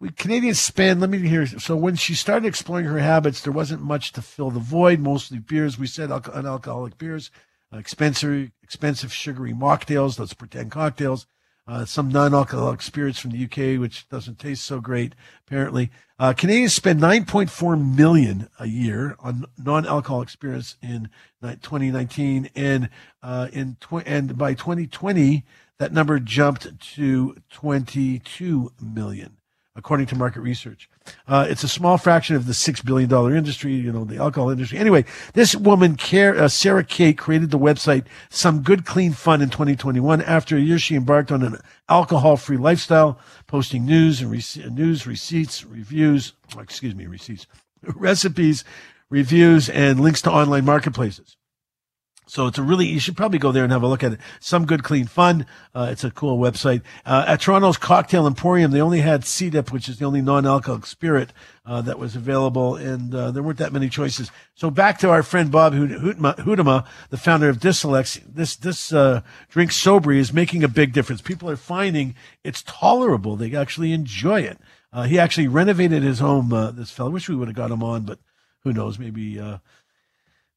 we Canadians spend, let me hear. So when she started exploring her habits, there wasn't much to fill the void. Mostly beers. We said unalcoholic beers, expensive, expensive sugary mocktails, those pretend cocktails, uh, some non-alcoholic spirits from the UK, which doesn't taste so great, apparently. Uh, Canadians spend 9.4 million a year on non-alcoholic spirits in 2019, and uh, in tw- and by 2020, that number jumped to 22 million according to market research. Uh, it's a small fraction of the $6 billion industry, you know, the alcohol industry. Anyway, this woman, uh, Sarah Kate, created the website Some Good Clean Fun in 2021. After a year, she embarked on an alcohol-free lifestyle, posting news and news, receipts, reviews, excuse me, receipts, recipes, reviews, and links to online marketplaces. So it's a really, you should probably go there and have a look at it. Some good, clean fun. Uh, it's a cool website. Uh, at Toronto's Cocktail Emporium, they only had Seedlip, which is the only non-alcoholic spirit, uh, that was available. And, uh, there weren't that many choices. So back to our friend Bob Hudema, the founder of Disalex. This, this, uh, drink Sobrii is making a big difference. People are finding it's tolerable. They actually enjoy it. Uh, he actually renovated his home, this fellow. Wish we would have got him on, but who knows? Maybe,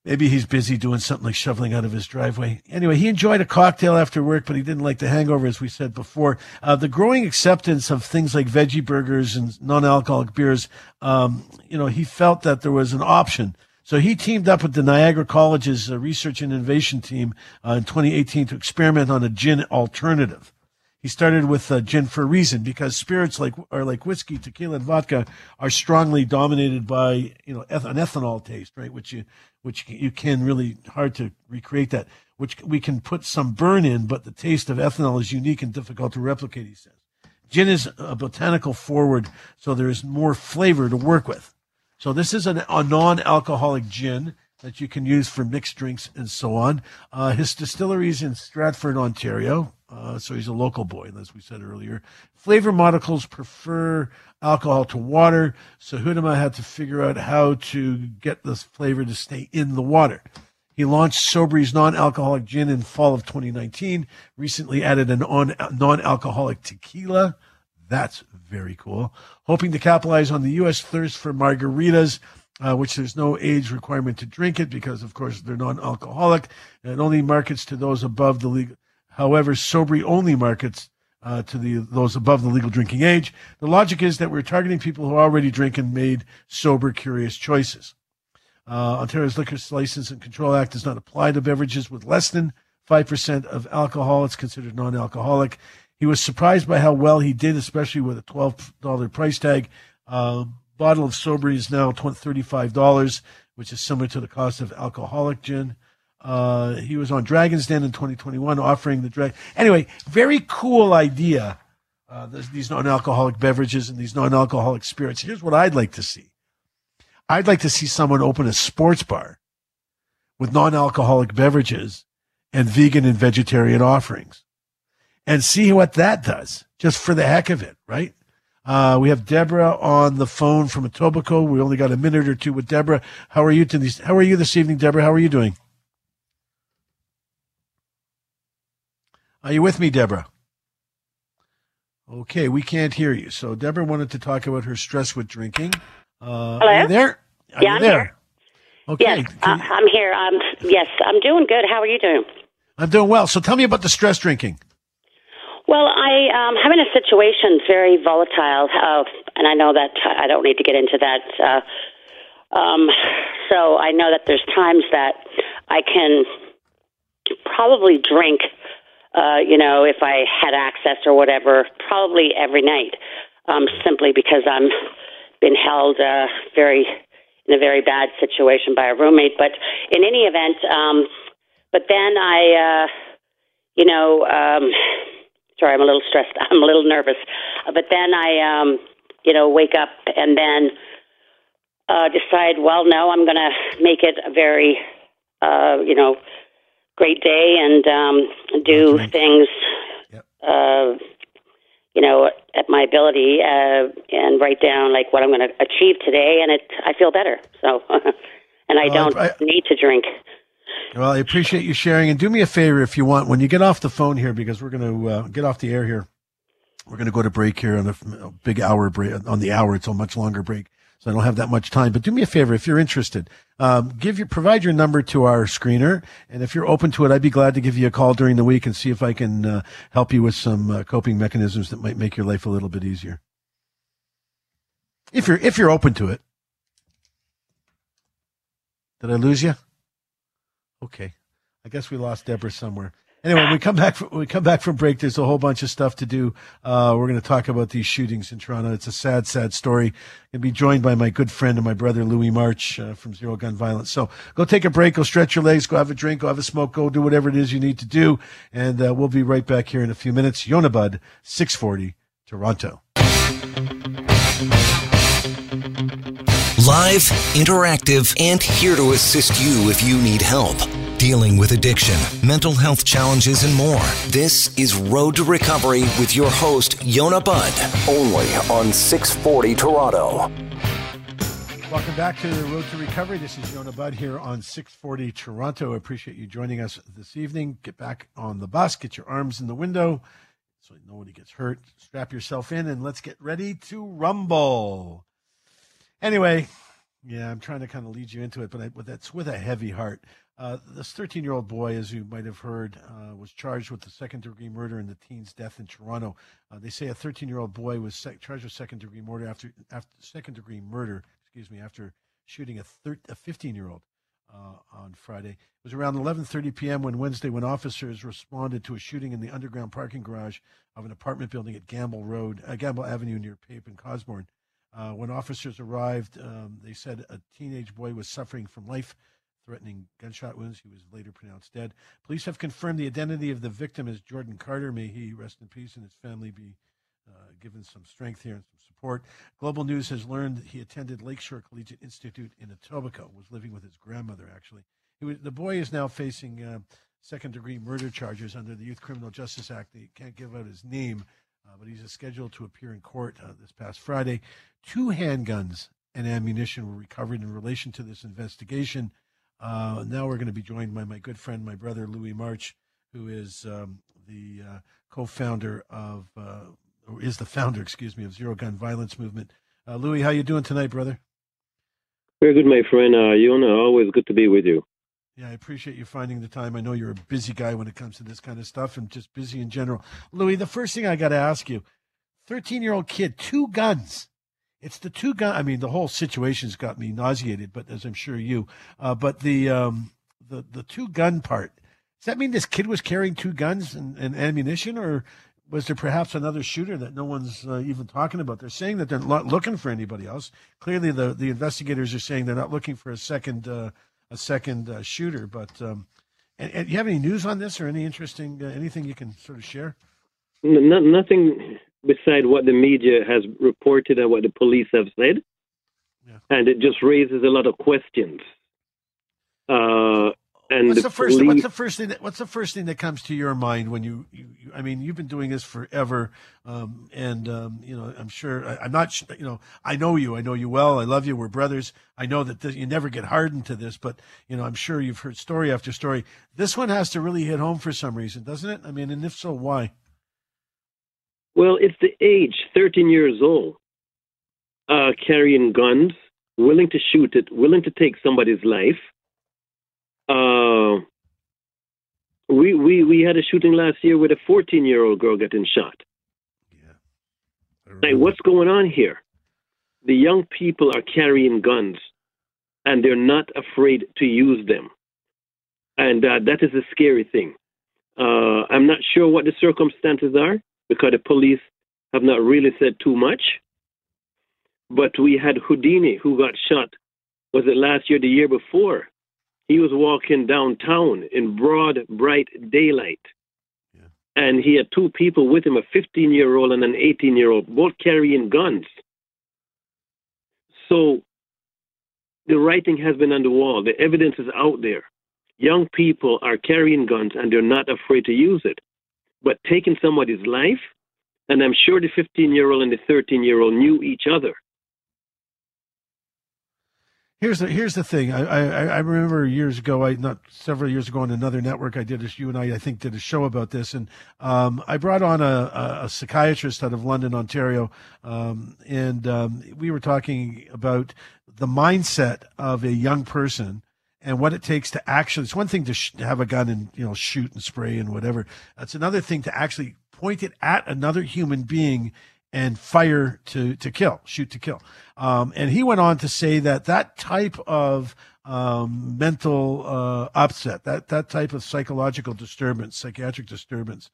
Maybe he's busy doing something like shoveling out of his driveway. Anyway, he enjoyed a cocktail after work, but he didn't like the hangover, as we said before. Uh, the growing acceptance of things like veggie burgers and non-alcoholic beers, um, you know, he felt that there was an option. So he teamed up with the Niagara College's uh, research and innovation team uh, in 2018 to experiment on a gin alternative. He started with uh, gin for a reason because spirits like are like whiskey, tequila, and vodka are strongly dominated by you know eth- an ethanol taste, right? Which you which you can really hard to recreate that. Which we can put some burn in, but the taste of ethanol is unique and difficult to replicate. He says gin is a botanical forward, so there is more flavor to work with. So this is an, a non-alcoholic gin that you can use for mixed drinks and so on. Uh, his distillery is in Stratford, Ontario. Uh, so he's a local boy, as we said earlier. Flavor molecules prefer alcohol to water, so Hudema had to figure out how to get this flavor to stay in the water. He launched Sobrii's non-alcoholic gin in fall of 2019. Recently added a non-alcoholic tequila. That's very cool. Hoping to capitalize on the U.S. thirst for margaritas, uh, which there's no age requirement to drink it because, of course, they're non-alcoholic. It only markets to those above the legal However, Sobrii only markets uh, to the those above the legal drinking age. The logic is that we're targeting people who already drink and made sober, curious choices. Uh, Ontario's Liquor License and Control Act does not apply to beverages with less than 5% of alcohol. It's considered non alcoholic. He was surprised by how well he did, especially with a $12 price tag. Uh, bottle of Sobrii is now $35, which is similar to the cost of alcoholic gin. Uh, he was on Dragon's Den in 2021 offering the drag. Anyway, very cool idea. Uh, these non-alcoholic beverages and these non-alcoholic spirits. Here's what I'd like to see. I'd like to see someone open a sports bar with non-alcoholic beverages and vegan and vegetarian offerings and see what that does just for the heck of it, right? Uh, we have Deborah on the phone from Etobicoke. We only got a minute or two with Deborah. How are you to these, How are you this evening, Deborah? How are you doing? Are you with me, Deborah? Okay, we can't hear you. So Deborah wanted to talk about her stress with drinking. Uh,
Hello.
Are you there? Are
yeah, I'm
there?
here.
Okay.
Yes, uh, I'm here. Um, yes, I'm doing good. How are you doing?
I'm doing well. So tell me about the stress drinking.
Well, I um, I'm in a situation very volatile, uh, and I know that I don't need to get into that. Uh, um, so I know that there's times that I can probably drink, uh, you know, if I had access or whatever, probably every night, um, simply because I'm been held uh, very in a very bad situation by a roommate. But in any event, um, but then I, uh, you know, um, sorry, I'm a little stressed. I'm a little nervous. Uh, but then I, um, you know, wake up and then uh, decide, well, no, I'm going to make it a very, uh, you know, great day and um, do
Drink.
things,
Yep.
uh, you know, at my ability uh, and write down like what I'm going to achieve today, and it I feel better. So, and I
Well,
don't
I-
need to drink.
Well, I appreciate you sharing. And do me a favor if you want, when you get off the phone here, because we're going to uh, get off the air here, we're going to go to break here on a, big hour break. On the hour, it's a much longer break, so I don't have that much time. But do me a favor if you're interested, um, give your provide your number to our screener, and if you're open to it, I'd be glad to give you a call during the week and see if I can uh, help you with some uh, coping mechanisms that might make your life a little bit easier. If you're if you're open to it. Did I lose you? Okay. I guess we lost Deborah somewhere. Anyway, when we come back. From, we come back from break. There's a whole bunch of stuff to do. Uh, we're going to talk about these shootings in Toronto. It's a sad, sad story. Going to be joined by my good friend and my brother Louis March uh, from Zero Gun Violence. So go take a break. Go stretch your legs. Go have a drink. Go have a smoke. Go do whatever it is you need to do. And uh, we'll be right back here in a few minutes. Yonah Budd, 640, Toronto.
Live, interactive, and here to assist you if you need help. Dealing with addiction, mental health challenges, and more. This is Road to Recovery with your host, Yonah Budd. Only on 640 Toronto.
Welcome back to the Road to Recovery. This is Yonah Budd here on 640 Toronto. I appreciate you joining us this evening. Get back on the bus, get your arms in the window so nobody gets hurt. Strap yourself in and let's get ready to rumble. Anyway, yeah, I'm trying to kind of lead you into it, but I, that's with a heavy heart. Uh, this 13 year old boy, as you might have heard, uh, was charged with the second degree murder in the teen's death in Toronto. Uh, they say a 13 year old boy was sec- charged with second degree murder after after second degree murder, excuse me, after shooting a thir- 15 year old uh, on Friday. It was around 11:30 p.m. when Wednesday when officers responded to a shooting in the underground parking garage of an apartment building at Gamble Road, uh, Gamble Avenue near Pape and Cosburn. Uh, when officers arrived, um, they said a teenage boy was suffering from life threatening gunshot wounds. He was later pronounced dead. Police have confirmed the identity of the victim as Jordan Carter. May he rest in peace and his family be uh, given some strength here and some support. Global News has learned he attended Lakeshore Collegiate Institute in Etobicoke, was living with his grandmother, actually. Was, the boy is now facing uh, second degree murder charges under the Youth Criminal Justice Act. They can't give out his name, uh, but he's scheduled to appear in court uh, this past Friday. Two handguns and ammunition were recovered in relation to this investigation. Uh, now we're going to be joined by my good friend, my brother Louis March, who is um, the uh, co-founder of, uh, or is the founder, excuse me, of Zero Gun Violence Movement. Uh, Louis, how you doing tonight, brother?
Very good, my friend. Uh, Yonah, always good to be with you.
Yeah, I appreciate you finding the time. I know you're a busy guy when it comes to this kind of stuff and just busy in general. Louis, the first thing I got to ask you 13 year old kid, two guns. It's the two gun. I mean, the whole situation's got me nauseated, but as I'm sure you, uh, but the, um, the, the two gun part, does that mean this kid was carrying two guns and, and ammunition or was there perhaps another shooter that no one's uh, even talking about? They're saying that they're not looking for anybody else. Clearly, the, the investigators are saying they're not looking for a second uh, a second uh, shooter. But um, and, and you have any news on this or any interesting uh, anything you can sort of share?
No- nothing beside what the media has reported and what the police have said.
Yeah.
And it just raises a lot of questions. Uh, and
what's
the,
first
police,
what's the first thing that what's the first thing that comes to your mind when you, you, you I mean you've been doing this forever um, and um, you know I'm sure I, am not you know I know you I know you well I love you we're brothers. I know that this, you never get hardened to this but you know I'm sure you've heard story after story. This one has to really hit home for some reason doesn't it? I mean and if so why?
Well it's the age 13 years old uh, carrying guns willing to shoot it willing to take somebody's life uh, we, we, we had a shooting last year with a 14 year old girl getting shot.
Yeah.
Like, what's going on here? The young people are carrying guns and they're not afraid to use them. And uh, that is a scary thing. Uh, I'm not sure what the circumstances are because the police have not really said too much. But we had Houdini who got shot. Was it last year, the year before? He was walking downtown in broad, bright daylight. Yeah. And he had two people with him, a 15 year old and an 18 year old, both carrying guns. So the writing has been on the wall. The evidence is out there. Young people are carrying guns and they're not afraid to use it. But taking somebody's life, and I'm sure the 15 year old and the 13 year old knew each other.
Here's the here's the thing. I, I, I remember years ago, I not several years ago on another network, I did a, you and I I think did a show about this, and um, I brought on a, a, psychiatrist out of London, Ontario, um, and um, we were talking about the mindset of a young person and what it takes to actually. It's one thing to sh- have a gun and you know shoot and spray and whatever. It's another thing to actually point it at another human being and fire to to kill, shoot to kill. Um, and he went on to say that that type of um, mental uh, upset, that that type of psychological disturbance, psychiatric disturbance,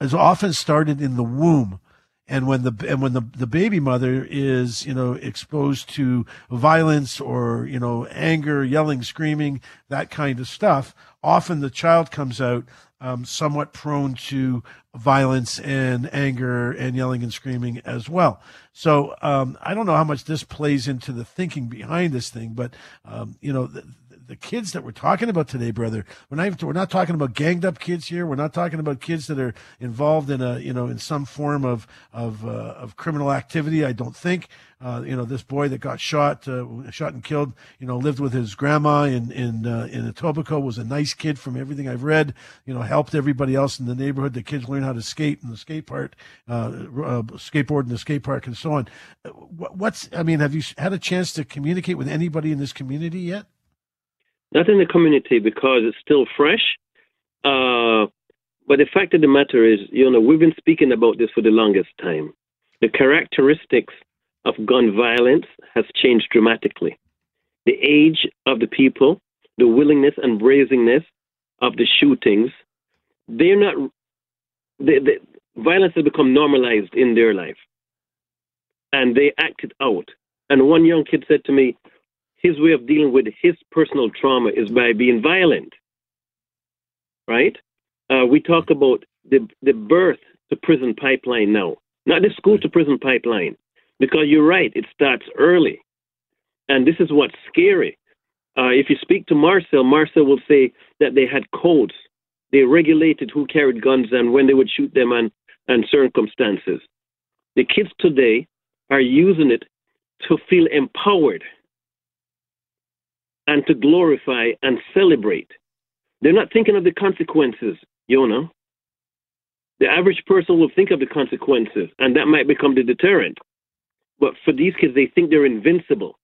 is often started in the womb. And when the and when the, the baby mother is you know exposed to violence or you know anger, yelling, screaming, that kind of stuff, often the child comes out um, somewhat prone to violence and anger and yelling and screaming as well. So um, I don't know how much this plays into the thinking behind this thing, but um, you know. The, the kids that we're talking about today, brother, we're not, we're not talking about ganged up kids here. We're not talking about kids that are involved in a, you know, in some form of, of, uh, of criminal activity. I don't think. Uh, you know, this boy that got shot, uh, shot and killed, you know, lived with his grandma in in uh, in Etobicoke. Was a nice kid from everything I've read. You know, helped everybody else in the neighborhood. The kids learn how to skate in the skate park, uh, uh, skateboard in the skate park, and so on. What's I mean, have you had a chance to communicate with anybody in this community yet?
Not in the community because it's still fresh. Uh, but the fact of the matter is, you know, we've been speaking about this for the longest time. The characteristics of gun violence has changed dramatically. The age of the people, the willingness and brazenness of the shootings, they're not, they, they, violence has become normalized in their life. And they acted out. And one young kid said to me, his way of dealing with his personal trauma is by being violent. Right? Uh, we talk about the, the birth to prison pipeline now, not the school to prison pipeline. Because you're right, it starts early. And this is what's scary. Uh, if you speak to Marcel, Marcel will say that they had codes. They regulated who carried guns and when they would shoot them and, and circumstances. The kids today are using it to feel empowered and to glorify and celebrate. They're not thinking of the consequences, you know. The average person will think of the consequences, and that might become the deterrent. But for these kids, they think they're invincible.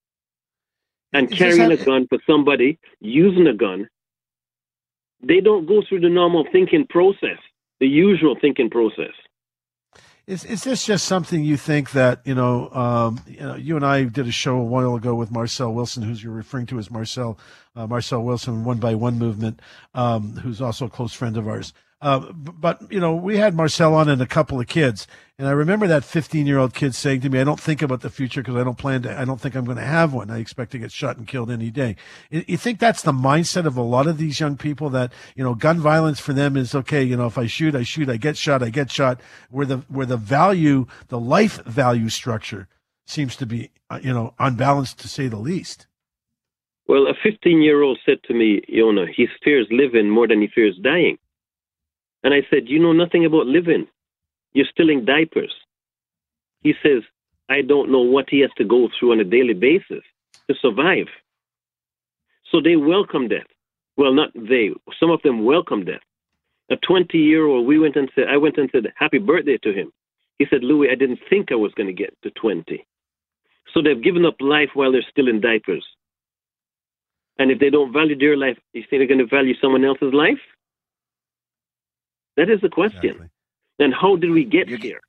And Is carrying a gun for somebody, using a gun, they don't go through the normal thinking process, the usual thinking process.
Is is this just something you think that you know? Um, you know, you and I did a show a while ago with Marcel Wilson, who's you're referring to as Marcel uh, Marcel Wilson, One by One movement, um, who's also a close friend of ours. Uh, but you know, we had Marcel on and a couple of kids, and I remember that 15 year old kid saying to me, "I don't think about the future because I don't plan to. I don't think I'm going to have one. I expect to get shot and killed any day." You think that's the mindset of a lot of these young people that you know, gun violence for them is okay. You know, if I shoot, I shoot. I get shot, I get shot. Where the where the value, the life value structure seems to be, uh, you know, unbalanced to say the least.
Well, a 15 year old said to me, Yonah, he fears living more than he fears dying. And I said, You know nothing about living. You're still in diapers. He says, I don't know what he has to go through on a daily basis to survive. So they welcome death. Well, not they. Some of them welcome death. A 20 year old, we went and said, I went and said, Happy birthday to him. He said, Louis, I didn't think I was going to get to 20. So they've given up life while they're still in diapers. And if they don't value their life, you think they're going to value someone else's life? That is the question. Exactly. And how did we get here?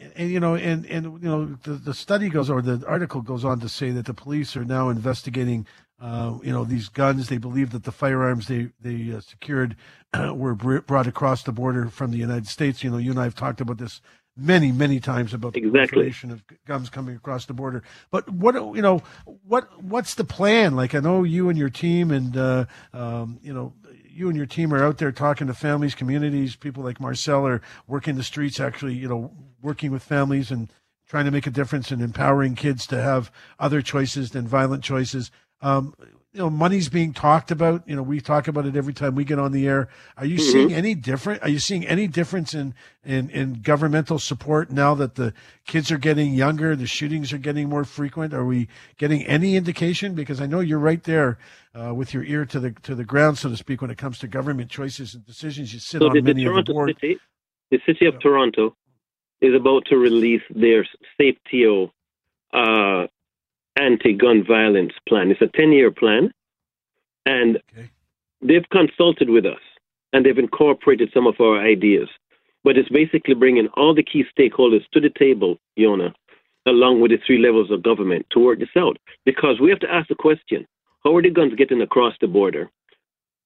And, and, you know, and and you know, the, the study goes or the article goes on to say that the police are now investigating, uh, you know, these guns. They believe that the firearms they they uh, secured uh, were brought across the border from the United States. You know, you and I have talked about this many many times about the
exactly.
of guns coming across the border. But what you know, what what's the plan? Like I know you and your team, and uh, um, you know, you and your team are out there talking to families, communities, people like Marcel are working the streets, actually, you know, working with families and trying to make a difference and empowering kids to have other choices than violent choices. Um, you know money's being talked about. You know we talk about it every time we get on the air. Are you mm-hmm. seeing any different are you seeing any difference in, in in governmental support now that the kids are getting younger the shootings are getting more frequent? Are we getting any indication? Because i know you're right there uh, with your ear to the to the ground so to speak when it comes to government choices and decisions. You sit so on the, many the of the board.
city, the city of yeah. toronto is about to release their safety uh, anti-gun violence plan. It's a 10-year plan, and okay. they've consulted with us, and they've incorporated some of our ideas. But it's basically bringing all the key stakeholders to the table, Yonah, along with the three levels of government to work this out. Because we have to ask the question, how are the guns getting across the border?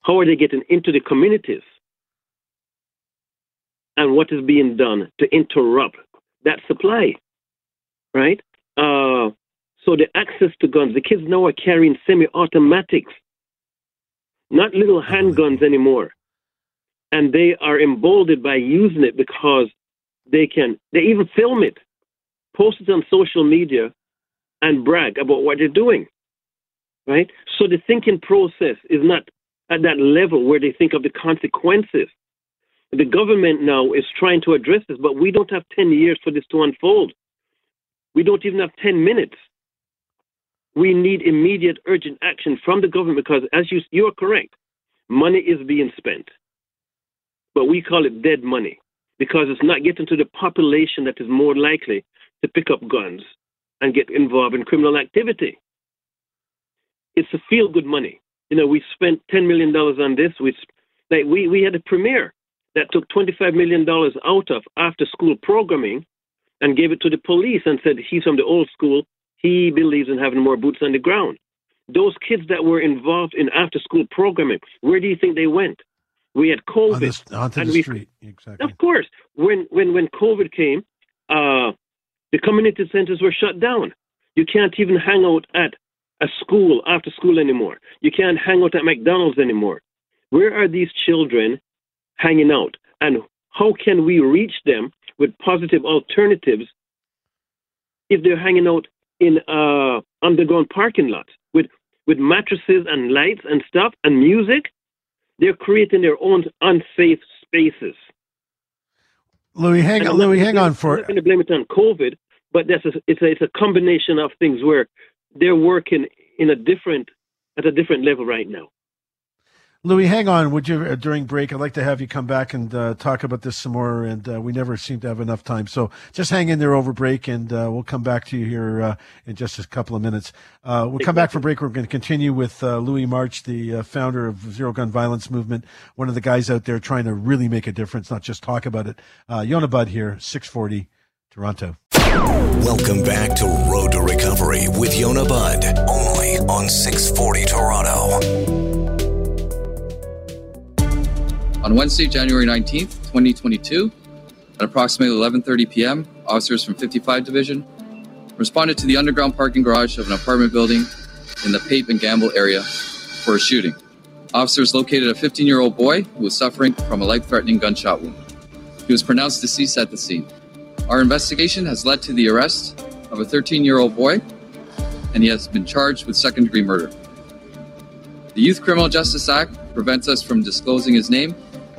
How are they getting into the communities? And what is being done to interrupt that supply? Right? Uh, so the access to guns, the kids now are carrying semi-automatics, not little handguns anymore. And they are emboldened by using it because they can, they even film it, post it on social media, and brag about what they're doing. Right? So the thinking process is not at that level where they think of the consequences. The government now is trying to address this, but we don't have 10 years for this to unfold. We don't even have 10 minutes we need immediate, urgent action from the government because, as you you are correct, money is being spent, but we call it dead money because it's not getting to the population that is more likely to pick up guns and get involved in criminal activity. It's a feel good money. You know, we spent ten million dollars on this. We like we we had a premier that took twenty five million dollars out of after school programming and gave it to the police and said he's from the old school he believes in having more boots on the ground. Those kids that were involved in after school programming, where do you think they went? We had COVID.
On the, onto the we, street, exactly.
Of course. When, when, when COVID came, uh, the community centers were shut down. You can't even hang out at a school after school anymore. You can't hang out at McDonald's anymore. Where are these children hanging out? And how can we reach them with positive alternatives if they're hanging out in uh, underground parking lots with with mattresses and lights and stuff and music. They're creating their own unsafe spaces.
Louis, hang on, Louis, hang on for.
I'm not going to blame it on COVID, but that's a, it's a it's a combination of things where they're working in a different at a different level right now.
Louis, hang on. Would you uh, during break? I'd like to have you come back and uh, talk about this some more. And uh, we never seem to have enough time, so just hang in there over break, and uh, we'll come back to you here uh, in just a couple of minutes. Uh, we'll come back for break. We're going to continue with Louis March, the founder of Zero Gun Violence Movement, one of the guys out there trying to really make a difference, not just talk about it. Yonah Budd here, six forty, Toronto.
Welcome back to Road to Recovery with Yonah Budd, only on six forty Toronto.
On Wednesday, January 19th, 2022, at approximately 11:30 p.m., officers from 55 Division responded to the underground parking garage of an apartment building in the Pape and Gamble area for a shooting. Officers located a 15-year-old boy who was suffering from a life-threatening gunshot wound. He was pronounced deceased at the scene. Our investigation has led to the arrest of a 13-year-old boy and he has been charged with second degree murder. The Youth Criminal Justice Act prevents us from disclosing his name.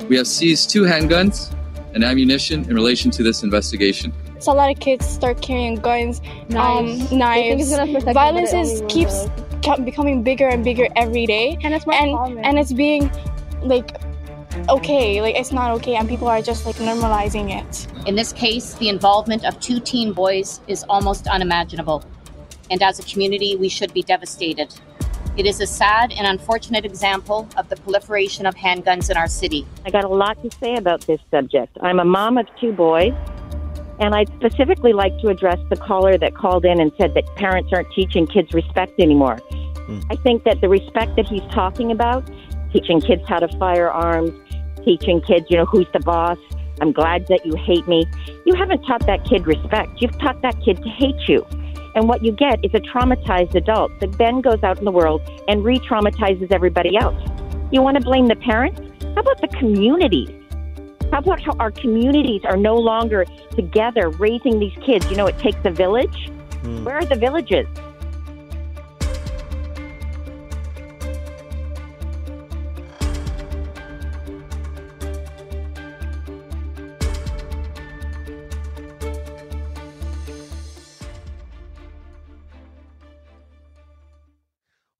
We have seized two handguns and ammunition in relation to this investigation.
So a lot of kids start carrying guns, knives. Um, knives. Violence is, keeps becoming bigger and bigger every day,
and it's more
and,
common.
and it's being like okay, like it's not okay, and people are just like normalizing it.
In this case, the involvement of two teen boys is almost unimaginable, and as a community, we should be devastated. It is a sad and unfortunate example of the proliferation of handguns in our city.
I got a lot to say about this subject. I'm a mom of two boys, and I'd specifically like to address the caller that called in and said that parents aren't teaching kids respect anymore. Mm. I think that the respect that he's talking about, teaching kids how to fire arms, teaching kids, you know, who's the boss, I'm glad that you hate me. You haven't taught that kid respect. You've taught that kid to hate you. And what you get is a traumatized adult that then goes out in the world and re traumatizes everybody else. You want to blame the parents? How about the communities? How about how our communities are no longer together raising these kids? You know, it takes a village. Mm. Where are the villages?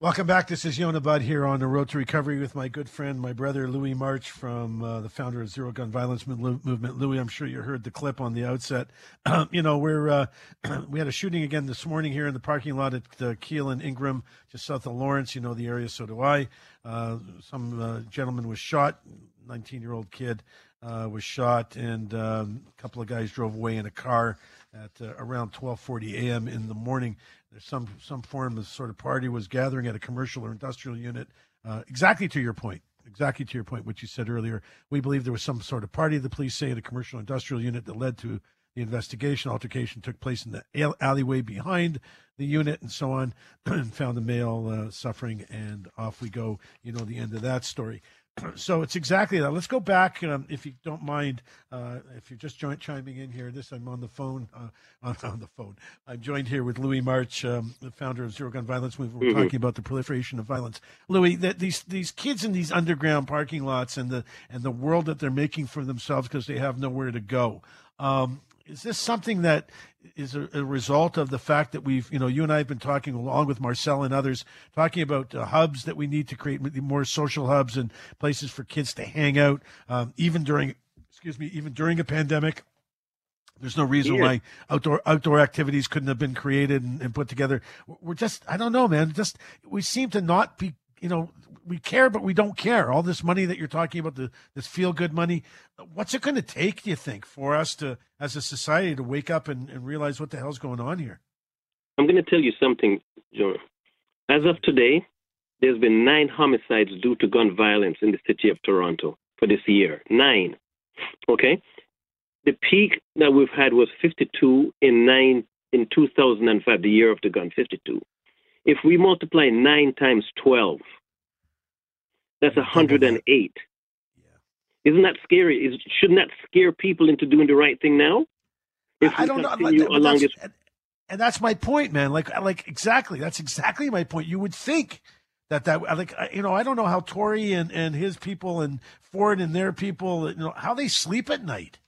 Welcome back. This is Yonah Budd here on the Road to Recovery with my good friend, my brother Louis March, from uh, the founder of Zero Gun Violence Movement. Louis, I'm sure you heard the clip on the outset. you know, we're uh, we had a shooting again this morning here in the parking lot at uh, Keele and Ingram, just south of Lawrence. You know the area, so do I. Uh, some uh, gentleman was shot. 19 year old kid uh, was shot, and um, a couple of guys drove away in a car at uh, around 12:40 a.m. in the morning. There's some some form of sort of party was gathering at a commercial or industrial unit. Uh, exactly to your point. Exactly to your point, what you said earlier. We believe there was some sort of party. The police say at a commercial industrial unit that led to the investigation. Altercation took place in the alleyway behind the unit and so on, and found the male uh, suffering. And off we go. You know the end of that story so it's exactly that. Let's go back, um, if you don't mind, uh, if you're just joint chiming in here. This I'm on the phone. Uh, on, on, the phone. I'm joined here with Louis March, um, the founder of Zero Gun Violence We're mm-hmm. talking about the proliferation of violence. Louis, that these these kids in these underground parking lots and the and the world that they're making for themselves because they have nowhere to go. Um, is this something that is a, a, result of the fact that we've, you know, you and I have been talking along with Marcel and others, talking about uh, hubs that we need to create more social hubs and places for kids to hang out, um, even during, excuse me, even during a pandemic. There's no reason why outdoor outdoor activities couldn't have been created and, and put together. We're just, I don't know, man. Just we seem to not be, you know, we care, but we don't care. All this money that you're talking about, the, this feel good money, what's it going to take, do you think, for us to, as a society, to wake up and, and realize what the hell's going on here?
I'm going to tell you something, Joe. As of today, there's been nine homicides due to gun violence in the city of Toronto for this year. Nine. Okay? The peak that we've had was 52 in nine in 2005, the year of the gun, 52. If we multiply nine times 12, that's 108. Yeah. Isn't that scary? Is, shouldn't that scare people into doing the right thing now?
If I don't know. Along this... and, and that's my point, man. Like, like exactly. That's exactly my point. You would think that that like you know I don't know how Tory and and his people and Ford and their people you know how they sleep at night,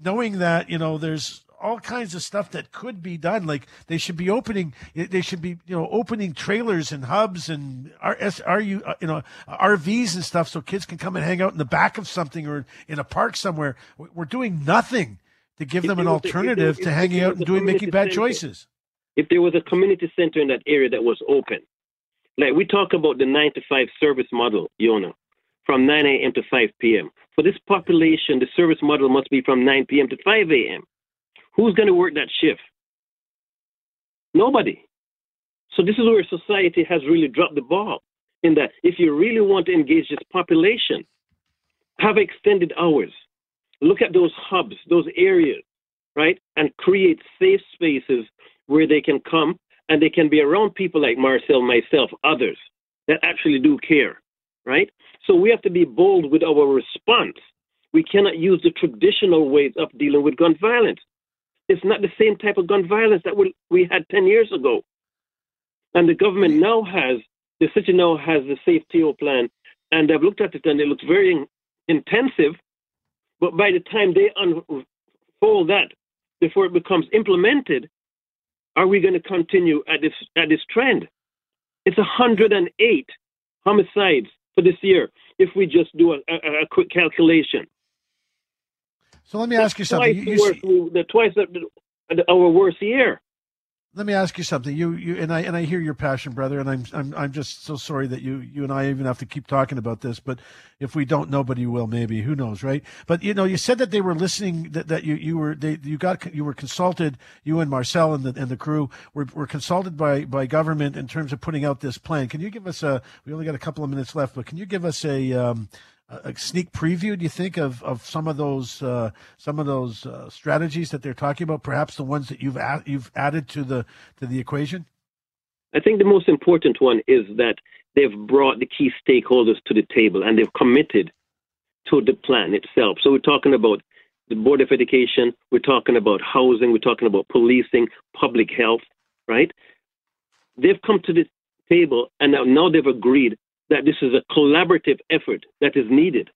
knowing that you know there's all kinds of stuff that could be done. Like they should be opening, they should be you know opening trailers and hubs and are you uh, you know RVs and stuff so kids can come and hang out in the back of something or in a park somewhere. We're doing nothing to give them an alternative to hanging out and doing making bad choices.
If there was a community center in that area that was open, like we talk about the nine to five service model, Yonah, from 9 a.m. to 5 p.m. For this population, the service model must be from 9 p.m. to 5 a.m. Who's going to work that shift? Nobody. So this is where society has really dropped the ball. In that, if you really want to engage this population, have extended hours. Look at those hubs, those areas, right, and create safe spaces where they can come and they can be around people like Marcel, myself, others that actually do care, right? So we have to be bold with our response. We cannot use the traditional ways of dealing with gun violence. It's not the same type of gun violence that we, we had 10 years ago. And the government now has, the city now has the safe TO plan, and I've looked at it and it looks very intensive. But by the time they unfold that before it becomes implemented, are we going to continue at this at this trend? It's 108 homicides for this year if we just do a, a, a quick calculation.
So let me ask you something.
Twice, you, worst, the, twice the, our worst year
let me ask you something. You you and I and I hear your passion, brother, and I'm I'm I'm just so sorry that you you and I even have to keep talking about this. But if we don't, nobody will. Maybe who knows, right? But you know, you said that they were listening. That, that you you were they you got you were consulted. You and Marcel and the and the crew were were consulted by by government in terms of putting out this plan. Can you give us a? We only got a couple of minutes left, but can you give us a um, a sneak preview? Do you think of, of some of those uh, some of those uh, strategies that they're talking about? Perhaps the ones that you've you've added to the to the equation.
I think the most important one is that they've brought the key stakeholders to the table and they've committed to the plan itself. So we're talking about the Board of Education, we're talking about housing, we're talking about policing, public health, right? They've come to the table and now, now they've agreed that this is a collaborative effort that is needed.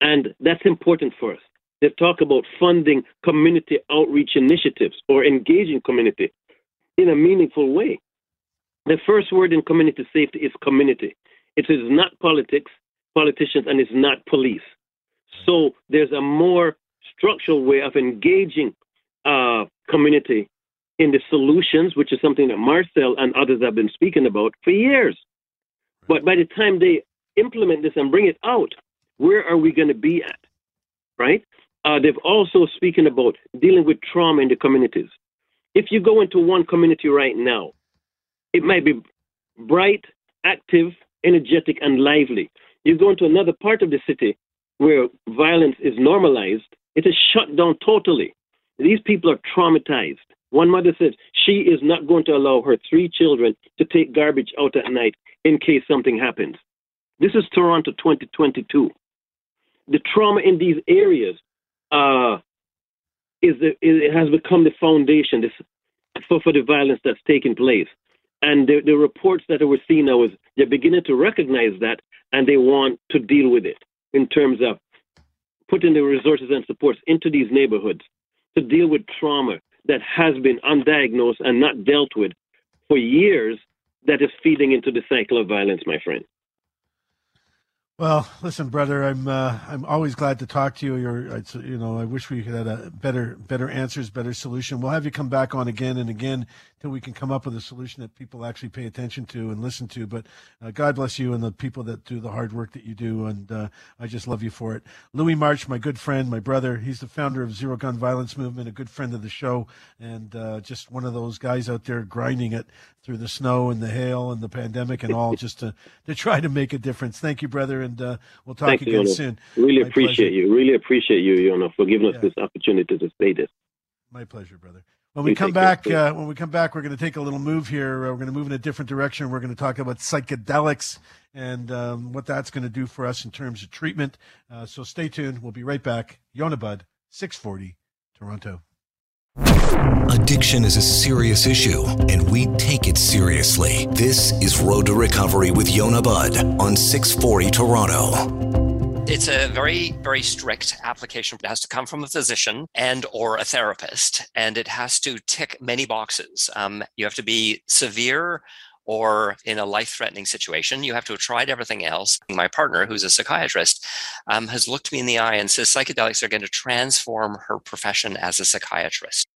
And that's important for us. They talk about funding community outreach initiatives or engaging community in a meaningful way. The first word in community safety is community. It is not politics, politicians, and it's not police. So there's a more structural way of engaging uh, community in the solutions, which is something that Marcel and others have been speaking about for years. But by the time they implement this and bring it out, where are we going to be at? Right? Uh, they've also spoken about dealing with trauma in the communities. If you go into one community right now, it might be bright, active, energetic, and lively. You go into another part of the city where violence is normalized, it is shut down totally. These people are traumatized. One mother says she is not going to allow her three children to take garbage out at night in case something happens. This is Toronto 2022. The trauma in these areas uh, is the, it has become the foundation this, for, for the violence that's taking place. And the, the reports that we're seeing now is they're beginning to recognize that and they want to deal with it in terms of putting the resources and supports into these neighborhoods to deal with trauma that has been undiagnosed and not dealt with for years that is feeding into the cycle of violence, my friend.
Well, listen, brother, I'm uh, I'm always glad to talk to you. You're, you know, I wish we had a better better answers, better solution. We'll have you come back on again and again until we can come up with a solution that people actually pay attention to and listen to. But uh, God bless you and the people that do the hard work that you do, and uh, I just love you for it. Louis March, my good friend, my brother, he's the founder of Zero Gun Violence Movement, a good friend of the show, and uh, just one of those guys out there grinding it through the snow and the hail and the pandemic and all, just to to try to make a difference. Thank you, brother, and uh, we'll talk
Thank
again
you,
soon.
Really my appreciate pleasure. you. Really appreciate you, you know, for giving us yeah. this opportunity to say this.
My pleasure, brother. When we come back, uh, when we come back, we're going to take a little move here. Uh, we're going to move in a different direction. We're going to talk about psychedelics and um, what that's going to do for us in terms of treatment. Uh, so stay tuned. We'll be right back. Yonah Budd, 640, Toronto.
Addiction is a serious issue, and we take it seriously. This is Road to Recovery with Yonah Budd on 640 Toronto.
It's a very, very strict application. It has to come from a physician and or a therapist, and it has to tick many boxes. Um, you have to be severe or in a life-threatening situation. You have to have tried everything else. My partner, who's a psychiatrist, um, has looked me in the eye and says psychedelics are going to transform her profession as a psychiatrist.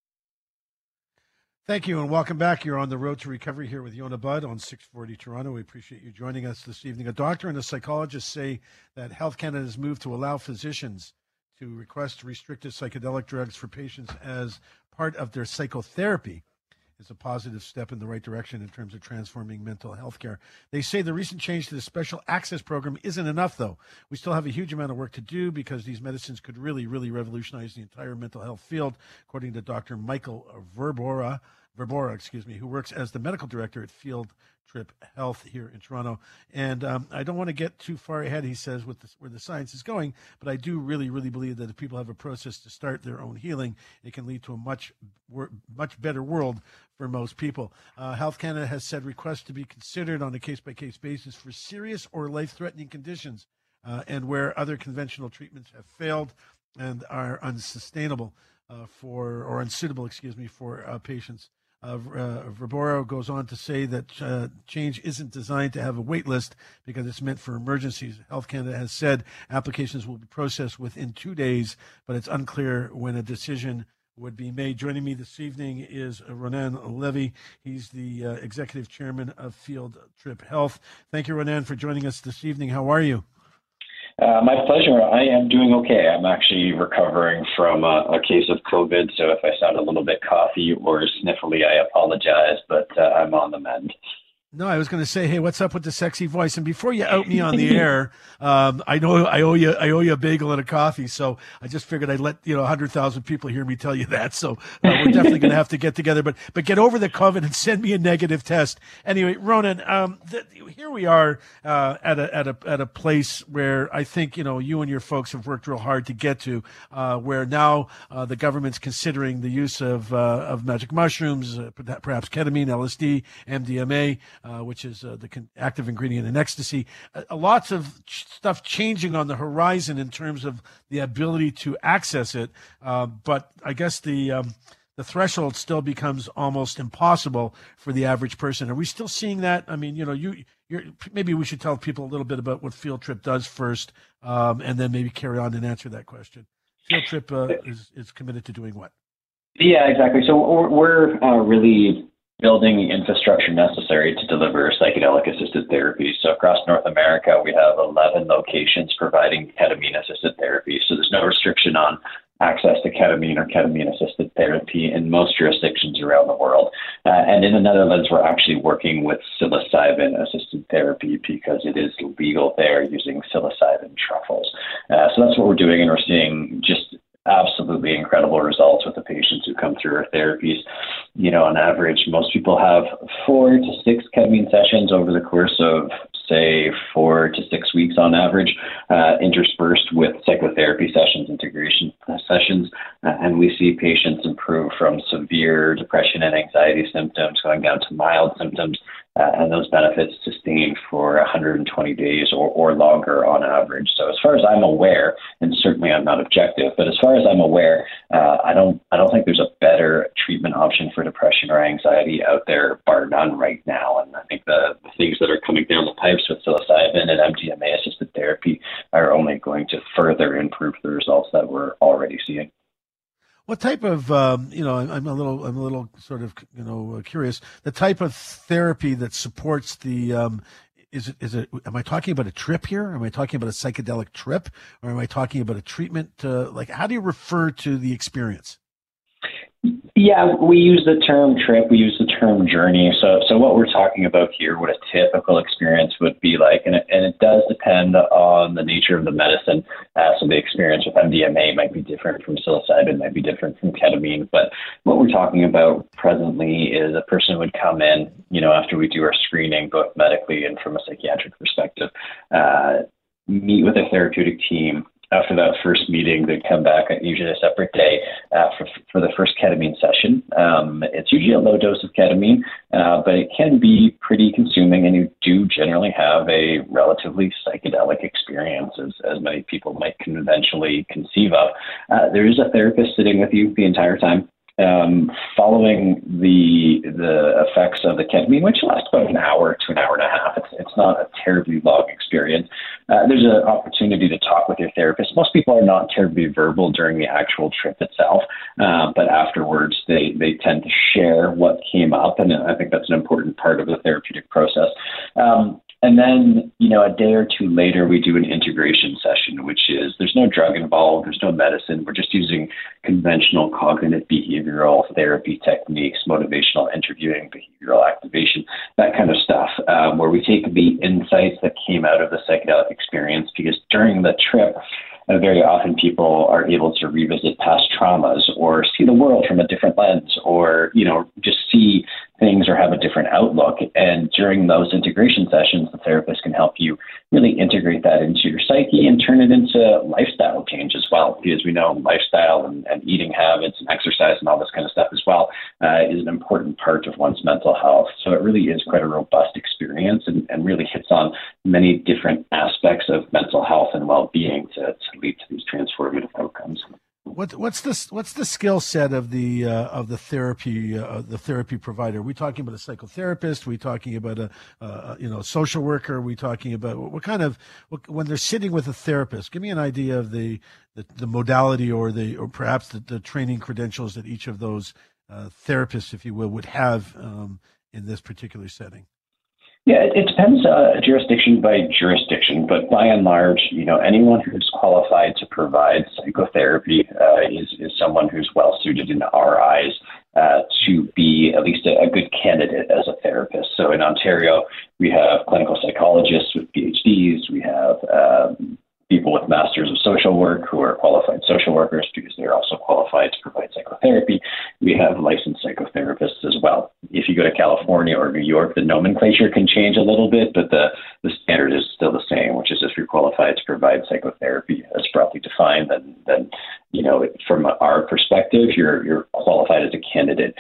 Thank you and welcome back. You're on the road to recovery here with Yonah Budd on 640 Toronto. We appreciate you joining us this evening. A doctor and a psychologist say that Health Canada has moved to allow physicians to request restricted psychedelic drugs for patients as part of their psychotherapy is a positive step in the right direction in terms of transforming mental health care. They say the recent change to the special access program isn't enough, though. We still have a huge amount of work to do because these medicines could really, really revolutionize the entire mental health field, according to Dr. Michael Verbora Verbora, excuse me, who works as the medical director at Field Trip Health here in Toronto. And um, I don't want to get too far ahead, he says, with where the science is going, but I do really, really believe that if people have a process to start their own healing, it can lead to a much, much better world for most people. Uh, Health Canada has said requests to be considered on a case by case basis for serious or life threatening conditions uh, and where other conventional treatments have failed and are unsustainable uh, for, or unsuitable, excuse me, for uh, patients. Uh, uh, goes on to say that uh, change isn't designed to have a wait list because it's meant for emergencies. Health Canada has said applications will be processed within two days, but it's unclear when a decision would be made. Joining me this evening is Ronan Levy. He's the uh, executive chairman of Field Trip Health. Thank you, Ronan, for joining us this evening. How are you?
Uh, my pleasure. I am doing okay. I'm actually recovering from a, a, case of COVID, so if I sound a little bit coughy or sniffly, I apologize, but uh, I'm on the mend.
No, I was going to say, hey, what's up with the sexy voice? And before you out me on the air, um, I know I owe you, I owe you a bagel and a coffee. So I just figured I'd let you know hundred thousand people hear me tell you that. So uh, we're definitely going to have to get together. But but get over the COVID and send me a negative test. Anyway, Ronan, um, th- here we are uh, at a at a at a place where I think you know you and your folks have worked real hard to get to, uh, where now uh, the government's considering the use of uh, of magic mushrooms, uh, perhaps ketamine, LSD, MDMA uh, which is uh, the con- active ingredient in ecstasy. Uh, lots of ch- stuff changing on the horizon in terms of the ability to access it. Uh, but I guess the um, the threshold still becomes almost impossible for the average person. Are we still seeing that? I mean, you know, you maybe we should tell people a little bit about what Field Trip does first, um, and then maybe carry on and answer that question. Field Trip uh, is is committed to doing what?
Yeah, exactly. So we're, we're uh, really building the infrastructure necessary to deliver psychedelic assisted therapy. So across North America, we have 11 locations providing ketamine assisted therapy. So there's no restriction on access to ketamine or ketamine assisted therapy in most jurisdictions around the world. Uh, and in the Netherlands, we're actually working with psilocybin assisted therapy because it is legal there using psilocybin truffles. Uh, so that's what we're doing, and we're seeing just absolutely incredible results with the patients who come through our therapies. You know, on average, most people have four to six ketamine sessions over the course of, say, four to six weeks on average, uh, interspersed with psychotherapy sessions, integration sessions. Uh, and we see patients improve from severe depression and anxiety symptoms going down to mild symptoms uh, and those benefits sustained for 120 days or, or longer on average. So as far as I'm aware, and certainly I'm not objective, but as far as I'm aware, uh, I don't I don't think there's a better treatment option for depression or anxiety out there, bar none, right now. And I think the, the things that are coming down the pipes with psilocybin and MDMA assisted therapy are only going to further improve the results that we're already seeing.
What type of, um, you know, I'm a little, I'm a little sort of, you know, curious. The type of therapy that supports the, um, is it, is it, am I talking about a trip here? Am I talking about a psychedelic trip, or am I talking about a treatment? To, like, how do you refer to the experience?
Yeah, we use the term trip, we use the term journey. So, so what we're talking about here, what a typical experience would be like, and it, and it does depend on the nature of the medicine. Uh, so the experience with MDMA might be different from psilocybin, might be different from ketamine. But what we're talking about presently is a person would come in, you know, after we do our screening, both medically and from a psychiatric perspective, uh, meet with a therapeutic team after that first meeting, they come back usually a separate day uh, for, for the first ketamine session. Um, it's usually a low dose of ketamine, uh, but it can be pretty consuming, and you do generally have a relatively psychedelic experience, as, as many people might conventionally conceive of. Uh, there is a therapist sitting with you the entire time um, following the the effects of the ketamine, which lasts about an hour to an hour and a half. It's, it's not a terribly long experience. Uh, there's an opportunity to talk with your therapist. Most people are not terribly verbal during the actual trip itself, uh, but afterwards they, they tend to share what came up, and I think that's an important part of the therapeutic process. Um, and then, you know, a day or two later, we do an integration session, which is there's no drug involved, there's no medicine. We're just using conventional cognitive behavioral therapy techniques, motivational interviewing, behavioral activation, that kind of stuff, um, where we take the insights that came out of the psychedelic experience because during the trip, uh, very often people are able to revisit past traumas or see the world from a different lens or, you know, just see things or have a different outlook. And during those integration sessions, the therapist can help you really integrate that into your psyche and turn it into lifestyle change as well. Because we know lifestyle and, and eating habits and exercise and all this kind of stuff as well uh, is an important part of one's mental health. So it really is quite a robust experience and, and really hits on many different aspects of mental health and well being to, to lead to these transformative outcomes.
What, what's the what's the skill set of the uh, of the therapy uh, the therapy provider? Are we talking about a psychotherapist? Are we talking about a uh, you know social worker? Are we talking about what kind of what, when they're sitting with a therapist? Give me an idea of the the, the modality or the or perhaps the, the training credentials that each of those uh, therapists, if you will, would have um, in this particular setting.
Yeah, it, it depends uh, jurisdiction by jurisdiction, but by and large, you know, anyone who's qualified to provide psychotherapy uh, is is someone who's well suited in our eyes uh, to be at least a, a, good candidate as a therapist. So in Ontario, we have clinical psychologists with PhDs, we have um, people with masters of social work who are qualified social workers because they're also qualified to provide psychotherapy. We have licensed psychotherapists as well. If you go to California or New York, the nomenclature can change a little bit, but the, the standard is still the same, which is if you're qualified to provide psychotherapy as broadly defined, then, then you know, from our perspective, you're, you're qualified as a candidate.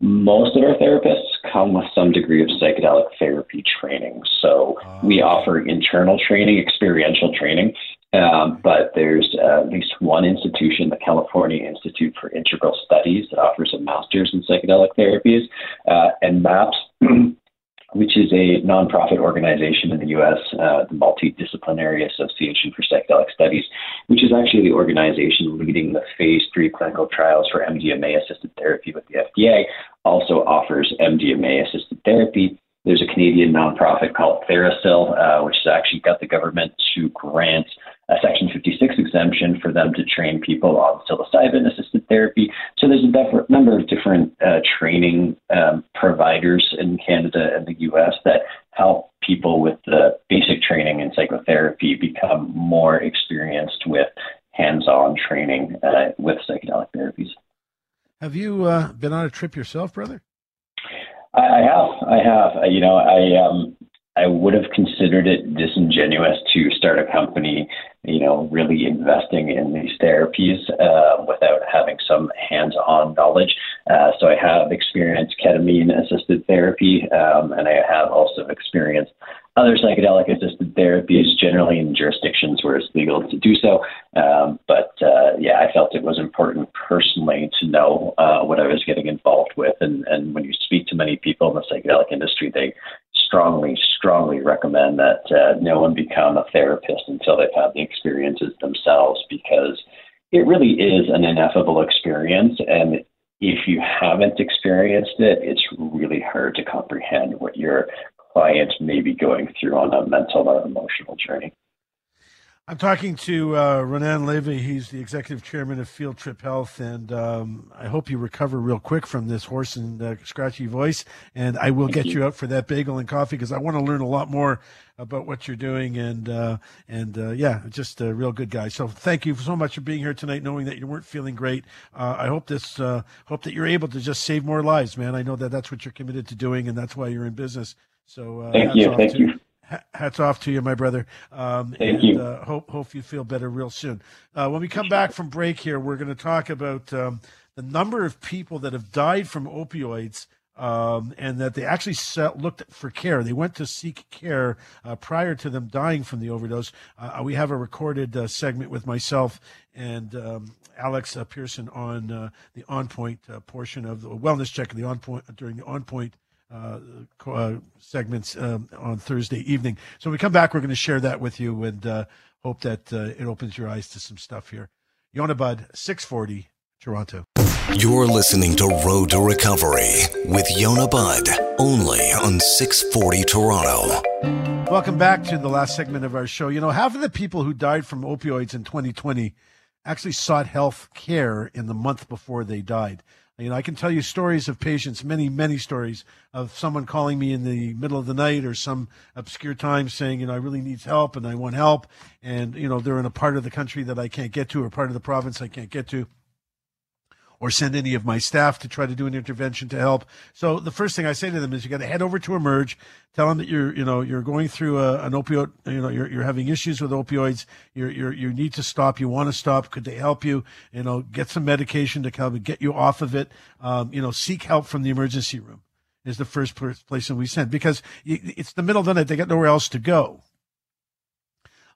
Most of our therapists come with some degree of psychedelic therapy training. So we offer internal training, experiential training, um, but there's uh, at least one institution, the California Institute for Integral Studies, that offers a master's in psychedelic therapies. Uh, and MAPS which is a nonprofit organization in the U.S., uh, the Multidisciplinary Association for Psychedelic Studies, which is actually the organization leading the phase three clinical trials for MDMA assisted therapy with the FDA, also offers MDMA assisted therapy. There's a Canadian nonprofit called TheraPsil, uh, which has actually got the government to grant a Section 56 exemption for them to train people on psilocybin assisted therapy. So there's a def- number of different uh, training um, providers in Canada and the US that help people with the basic training in psychotherapy become more experienced with hands on training uh, with psychedelic therapies.
Have you uh, been on a trip yourself, brother?
I, I have. I have. you know, I um, I would have considered it disingenuous to start a company, you know, really investing in these therapies uh, without having some hands-on knowledge. Uh, so I have experienced ketamine-assisted therapy, um, and I have also experienced other psychedelic assisted therapies, generally in jurisdictions where it's legal to do so. Um, but uh, yeah, I felt it was important personally to know uh, what I was getting involved with. And, and when you speak to many people in the psychedelic industry, they strongly, strongly recommend that uh, no one become a therapist until they've had the experiences themselves because it really is an ineffable experience. And if you haven't experienced it, it's really hard to comprehend what your client may be going through on a mental or emotional journey.
I'm talking to uh, Ronan Levy. He's the executive chairman of Field Trip Health, and um, I hope you recover real quick from this hoarse and uh, scratchy voice. And I will get you out for that bagel and coffee because I want to learn a lot more about what you're doing. And uh, and uh, yeah, just a real good guy. So thank you so much for being here tonight, knowing that you weren't feeling great. Uh, I hope this uh, hope that you're able to just save more lives, man. I know that that's what you're committed to doing, and that's why you're in business. So
thank you, thank
to,
you
hats off to you, my brother. Um,
Thank
and,
you.
Uh, hope hope you feel better real soon. Uh, when we come back from break here, we're going to talk about um, the number of people that have died from opioids. Um, and that they actually set, looked for care. They went to seek care uh, prior to them dying from the overdose. Uh, we have a recorded uh, segment with myself and um, Alex uh, Pearson on the On Point portion of the wellness check the On Point during the On Point uh, uh, segments um, on Thursday evening. So when we come back, we're going to share that with you and uh, hope that uh, it opens your eyes to some stuff here. Yonah Budd, 640, Toronto.
You're listening to Road to Recovery with Yonah Budd, only on 640 Toronto.
Welcome back to the last segment of our show. You know, half of the people who died from opioids in 2020 actually sought health care in the month before they died. You know, I can tell you stories of patients, many, many stories of someone calling me in the middle of the night or some obscure time saying, you know, I really need help and I want help. And, you know, they're in a part of the country that I can't get to or part of the province I can't get to. Or send any of my staff to try to do an intervention to help. So the first thing I say to them is you got to head over to Emerge, tell them that you're, you know, you're going through a, an opioid, you know, you're, you're having issues with opioids. You're, you're, you need to stop. You want to stop. Could they help you? You know, get some medication to help get you off of it. Um, you know, seek help from the emergency room is the first place that we send because it's the middle of the night. They got nowhere else to go.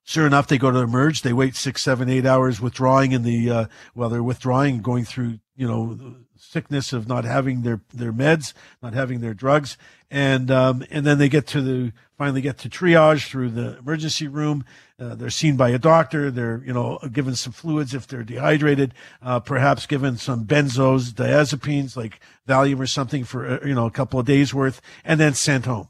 Sure enough, they go to emerge. They wait six, seven, eight hours withdrawing in the, uh, well, they're withdrawing, going through, you know, sickness of not having their, their meds, not having their drugs. And, um, and then they get to the, finally get to triage through the emergency room. Uh, they're seen by a doctor. They're, you know, given some fluids if they're dehydrated, uh, perhaps given some benzos, diazepines like Valium or something for, uh, you know, a couple of days worth and then sent home.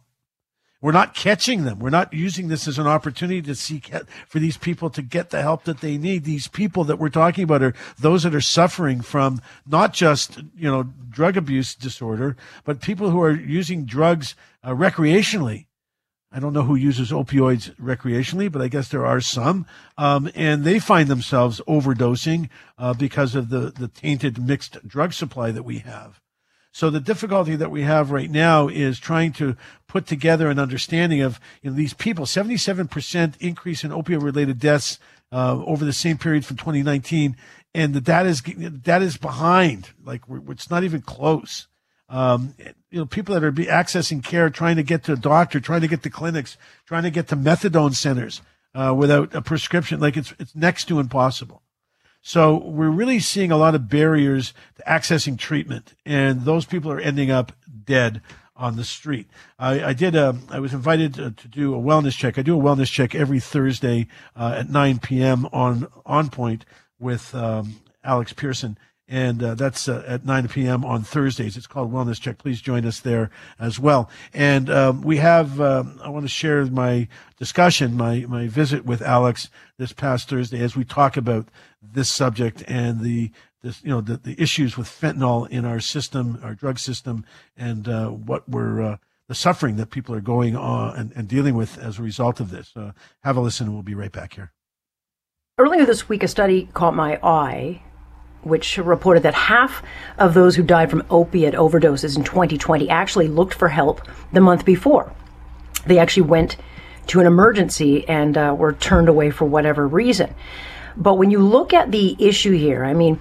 We're not catching them. We're not using this as an opportunity to seek for these people to get the help that they need. These people that we're talking about are those that are suffering from not just, you know, drug abuse disorder, but people who are using drugs uh, recreationally. I don't know who uses opioids recreationally, but I guess there are some. Um, and they find themselves overdosing uh, because of the, the tainted mixed drug supply that we have. So the difficulty that we have right now is trying to put together an understanding of you know, these people. 77% increase in opioid related deaths uh, over the same period from 2019. And the data is, that is behind. Like it's not even close. Um, you know, people that are be accessing care, trying to get to a doctor, trying to get to clinics, trying to get to methadone centers uh, without a prescription, like it's it's next to impossible. So we're really seeing a lot of barriers to accessing treatment, and those people are ending up dead on the street. I, I did. A, um, I was invited to, to, do a wellness check. I do a wellness check every Thursday uh, at 9 p.m. on On Point with um, Alex Pearson, and uh, that's uh, at 9 p.m. on Thursdays. It's called Wellness Check. Please join us there as well. And um, we have. Um, I want to share my discussion, my my visit with Alex this past Thursday as we talk about this subject and the this you know the, the issues with fentanyl in our system, our drug system, and uh, what we're uh, the suffering that people are going on and, and dealing with as a result of this. Uh, have a listen, and we'll be right back here.
Earlier this week, a study caught my eye which reported that half of those who died from opiate overdoses in 2020 actually looked for help the month before. They actually went to an emergency and uh, were turned away for whatever reason. But when you look at the issue here, I mean,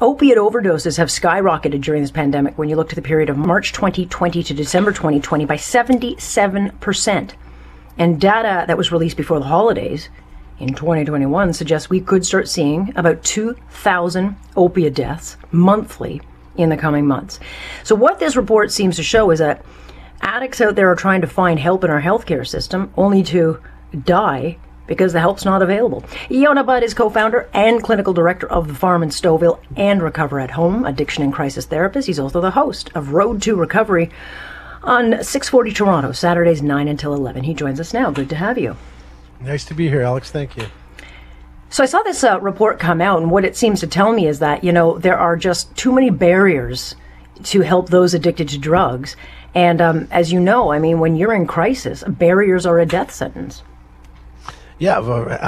opiate overdoses have skyrocketed during this pandemic when you look to the period of March 2020 to December 2020 by 77%. And data that was released before the holidays in 2021 suggests we could start seeing about 2,000 opiate deaths monthly in the coming months. So, what this report seems to show is that addicts out there are trying to find help in our healthcare system only to die because the help's not available. Yonah Budd is co-founder and clinical director of the Farm in Stouffville and Recover at Home addiction and crisis therapist. He's also the host of Road to Recovery on 640 Toronto, Saturdays 9 until 11. He joins us now. Good to have you.
Nice to be here, Alex. Thank you.
So I saw this uh, report come out, and what it seems to tell me is that you know there are just too many barriers to help those addicted to drugs. And um, as you know, I mean, when you're in crisis, barriers are a death sentence.
Yeah,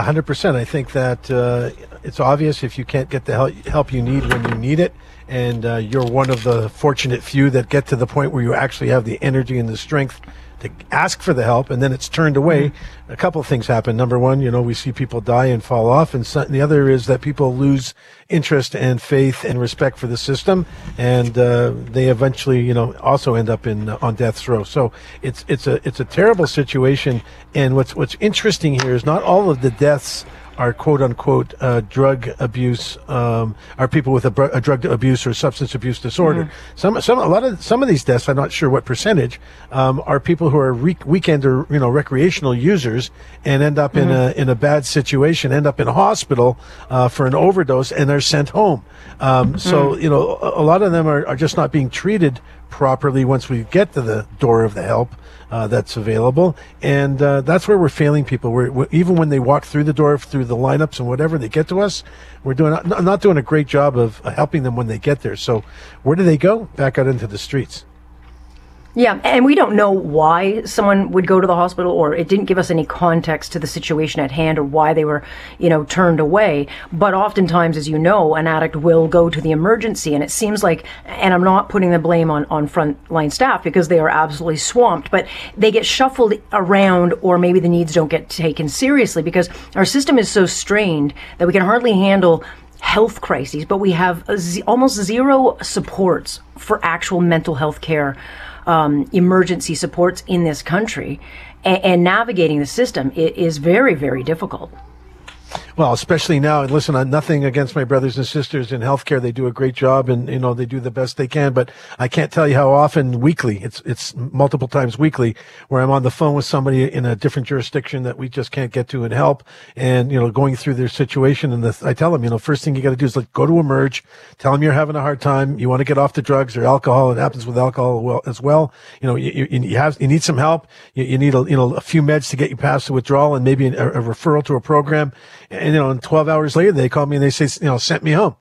hundred percent. I think that uh, it's obvious if you can't get the help you need when you need it, and uh, you're one of the fortunate few that get to the point where you actually have the energy and the strength to ask for the help and then it's turned away, mm-hmm. a couple of things happen. Number one, you know, we see people die and fall off. And so, the other is that people lose interest and faith and respect for the system. And, uh, they eventually, you know, also end up in, uh, on death's row. So it's, it's a, it's a terrible situation. And what's, what's interesting here is not all of the deaths are quote unquote uh, drug abuse um, are people with a, br- a, drug abuse or substance abuse disorder. Mm-hmm. Some some a lot of some of these deaths, I'm not sure what percentage, um, are people who are re- weekend or you know recreational users and end up mm-hmm. in a in a bad situation, end up in a hospital uh, for an overdose, and they're sent home. Um, mm-hmm. So you know a, a lot of them are, are just not being treated properly once we get to the door of the help uh, that's available, and uh, that's where we're failing people. We're, we're, even when they walk through the door, through the lineups and whatever, they get to us. We're doing not, not doing a great job of helping them when they get there. So, where do they go? Back out into the streets.
Yeah, and we don't know why someone would go to the hospital, or it didn't give us any context to the situation at hand, or why they were, you know, turned away. But oftentimes, as you know, an addict will go to the emergency, and it seems like, and I'm not putting the blame on on frontline staff because they are absolutely swamped, but they get shuffled around, or maybe the needs don't get taken seriously because our system is so strained that we can hardly handle health crises, but we have z- almost zero supports for actual mental health care um, emergency supports in this country, and, and navigating the system is very, very difficult.
Well, especially now, and listen, I'm nothing against my brothers and sisters in healthcare. They do a great job and, you know, they do the best they can, but I can't tell you how often weekly, it's, it's multiple times weekly where I'm on the phone with somebody in a different jurisdiction that we just can't get to and help and, you know, going through their situation. And the, I tell them, you know, first thing you got to do is like go to emerge, tell them you're having a hard time. You want to get off the drugs or alcohol. It happens with alcohol as well. You know, you, you, have, you need some help. You, you, need a, you know, a few meds to get you past the withdrawal and maybe a, a referral to a program. And, you know, and 12 hours later, they called me and they say, you know, sent me home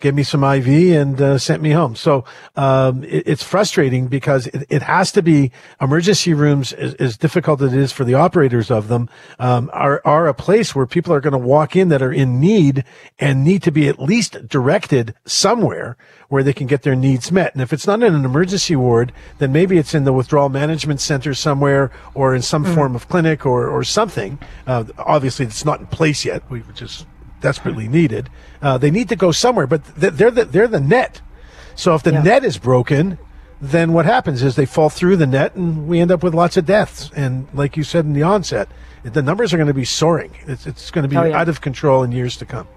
gave me some IV and uh, sent me home. So um, it, it's frustrating because it, it, has to be emergency rooms, as, as, difficult as it is for the operators of them, um, are, are a place where people are going to walk in that are in need and need to be at least directed somewhere where they can get their needs met. And if it's not in an emergency ward, then maybe it's in the withdrawal management center somewhere or in some mm-hmm. form of clinic or, or something. Uh, obviously, it's not in place yet, We is desperately needed. Uh, they need to go somewhere, but they're the, they're the net. So if the yeah. net is broken, then what happens is they fall through the net and we end up with lots of deaths. And like you said in the onset, the numbers are going to be soaring. It's, it's going to be oh, yeah. out of control in years to come.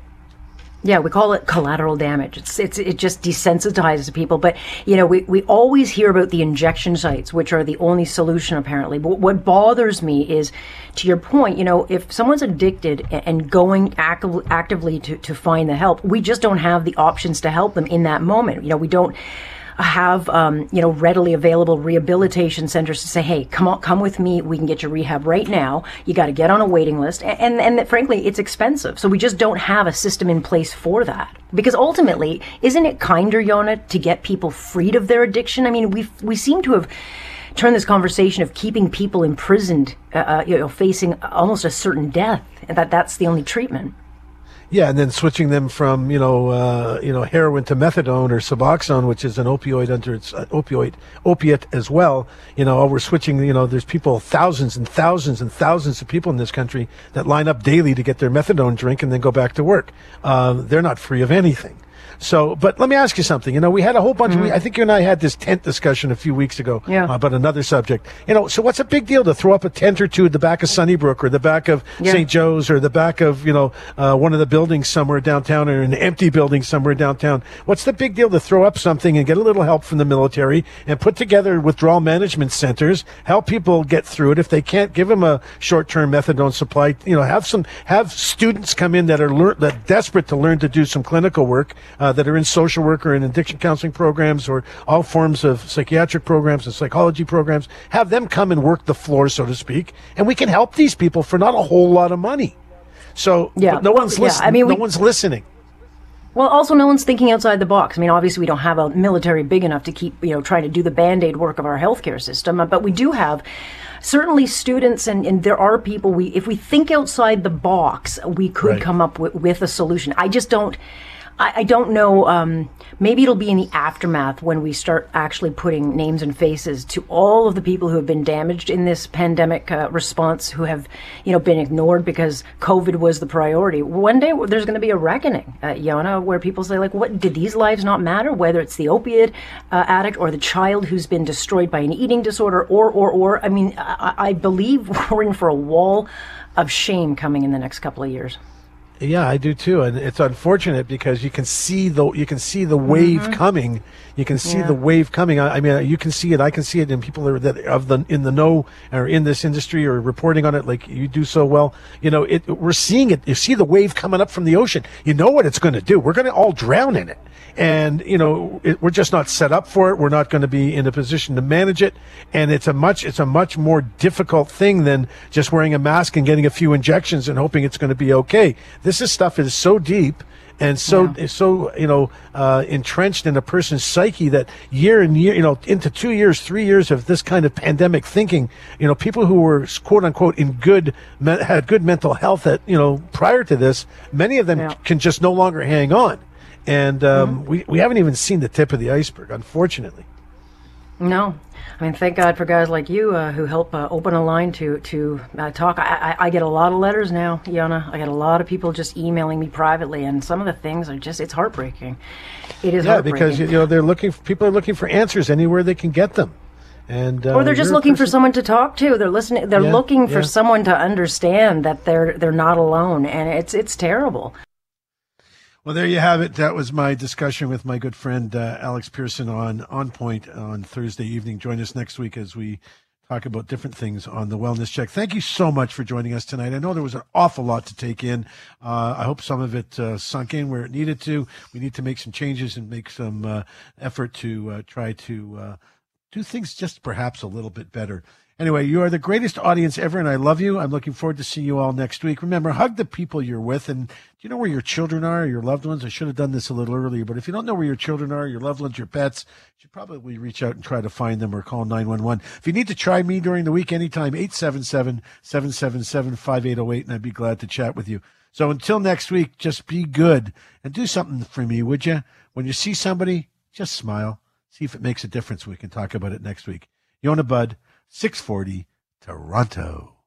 Yeah, we call it collateral damage. It's, it's it just desensitizes people. But you know, we, we always hear about the injection sites, which are the only solution apparently. But what bothers me is, to your point, you know, if someone's addicted and going actively actively to, to find the help, we just don't have the options to help them in that moment. You know, we don't have um, you know readily available rehabilitation centers to say, hey, come on, come with me. We can get you rehab right now. You got to get on a waiting list, and, and and that frankly, it's expensive. So we just don't have a system in place for that. Because ultimately, isn't it kinder, Yonah, to get people freed of their addiction? I mean, we we seem to have turn this conversation of keeping people imprisoned, uh, uh, you know, facing almost a certain death, and that that's the only treatment.
Yeah, and then switching them from you know uh, you know heroin to methadone or Suboxone, which is an opioid under its uh, opioid opiate as well. You know, we're switching. You know, there's people, thousands and thousands and thousands of people in this country that line up daily to get their methadone drink and then go back to work. Uh, they're not free of anything. So, but let me ask you something. You know, we had a whole bunch mm-hmm. of, I think you and I had this tent discussion a few weeks ago yeah. uh, about another subject. You know, so what's a big deal to throw up a tent or two at the back of Sunnybrook or the back of yeah. St. Joe's or the back of, you know, uh, one of the buildings somewhere downtown or an empty building somewhere downtown? What's the big deal to throw up something and get a little help from the military and put together withdrawal management centers, help people get through it? If they can't give them a short-term methadone supply, you know, have some, have students come in that are lear- that desperate to learn to do some clinical work, uh, Uh, that are in social work or in addiction counseling programs or all forms of psychiatric programs and psychology programs, have them come and work the floor, so to speak, and we can help these people for not a whole lot of money. So yeah, no one's listening. Yeah, I mean, we, no one's listening.
Well, also, no one's thinking outside the box. I mean, obviously, we don't have a military big enough to keep, you know, trying to do the band aid work of our healthcare system, uh, but we do have certainly students and, and there are people we if we think outside the box we could right. come up with, with a solution i just don't I, I don't know. Um, maybe it'll be in the aftermath when we start actually putting names and faces to all of the people who have been damaged in this pandemic uh, response, who have, you know, been ignored because COVID was the priority. One day there's going to be a reckoning, uh, Yonah, where people say, like, what did these lives not matter? Whether it's the opiate uh, addict or the child who's been destroyed by an eating disorder, or, or, or. I mean, I, I believe we're in for a wall of shame coming in the next couple of years.
Yeah, I do too, and it's unfortunate because you can see the you can see the wave mm-hmm. coming. You can see yeah. the wave coming. I, I, mean, you can see it. I can see it in people that, are, that of the in the know or in this industry or reporting on it, like you do so well. You know, it. We're seeing it. You see the wave coming up from the ocean. You know what it's going to do. We're going to all drown in it and you know it, we're just not set up for it we're not going to be in a position to manage it and it's a much it's a much more difficult thing than just wearing a mask and getting a few injections and hoping it's going to be okay this this is stuff is so deep and so yeah. so you know uh, entrenched in a person's psyche that year and year you know into two years three years of this kind of pandemic thinking you know people who were quote unquote in good had good mental health that you know prior to this many of them yeah. can just no longer hang on and um, mm-hmm. we, we haven't even seen the tip of the iceberg unfortunately
no I mean, thank God for guys like you uh, who help uh, open a line to to uh, talk. I, I, I, get a lot of letters now, Yonah. I get a lot of people just emailing me privately, and some of the things are just it's heartbreaking. It is
yeah, because you know they're looking. For, people are looking for answers anywhere they can get them. And,
uh, or they're just looking for someone to talk to. They're listening. They're yeah, looking for yeah. someone to understand that they're they're not alone, and it's it's terrible.
Well, there you have it. That was my discussion with my good friend uh, Alex Pearson on On Point on Thursday evening. Join us next week as we talk about different things on the Wellness Check. Thank you so much for joining us tonight. I know there was an awful lot to take in. Uh, I hope some of it uh, sunk in where it needed to. We need to make some changes and make some uh, effort to uh, try to uh, do things just perhaps a little bit better. Anyway, you are the greatest audience ever, and I love you. I'm looking forward to seeing you all next week. Remember, hug the people you're with, and do you know where your children are, your loved ones? I should have done this a little earlier, but if you don't know where your children are, your loved ones, your pets, you should probably reach out and try to find them or call 911. If you need to try me during the week, anytime, 877-777-5808, and I'd be glad to chat with you. So until next week, just be good and do something for me, would you? When you see somebody, just smile. See if it makes a difference. We can talk about it next week. Yonah Budd. 640 Toronto.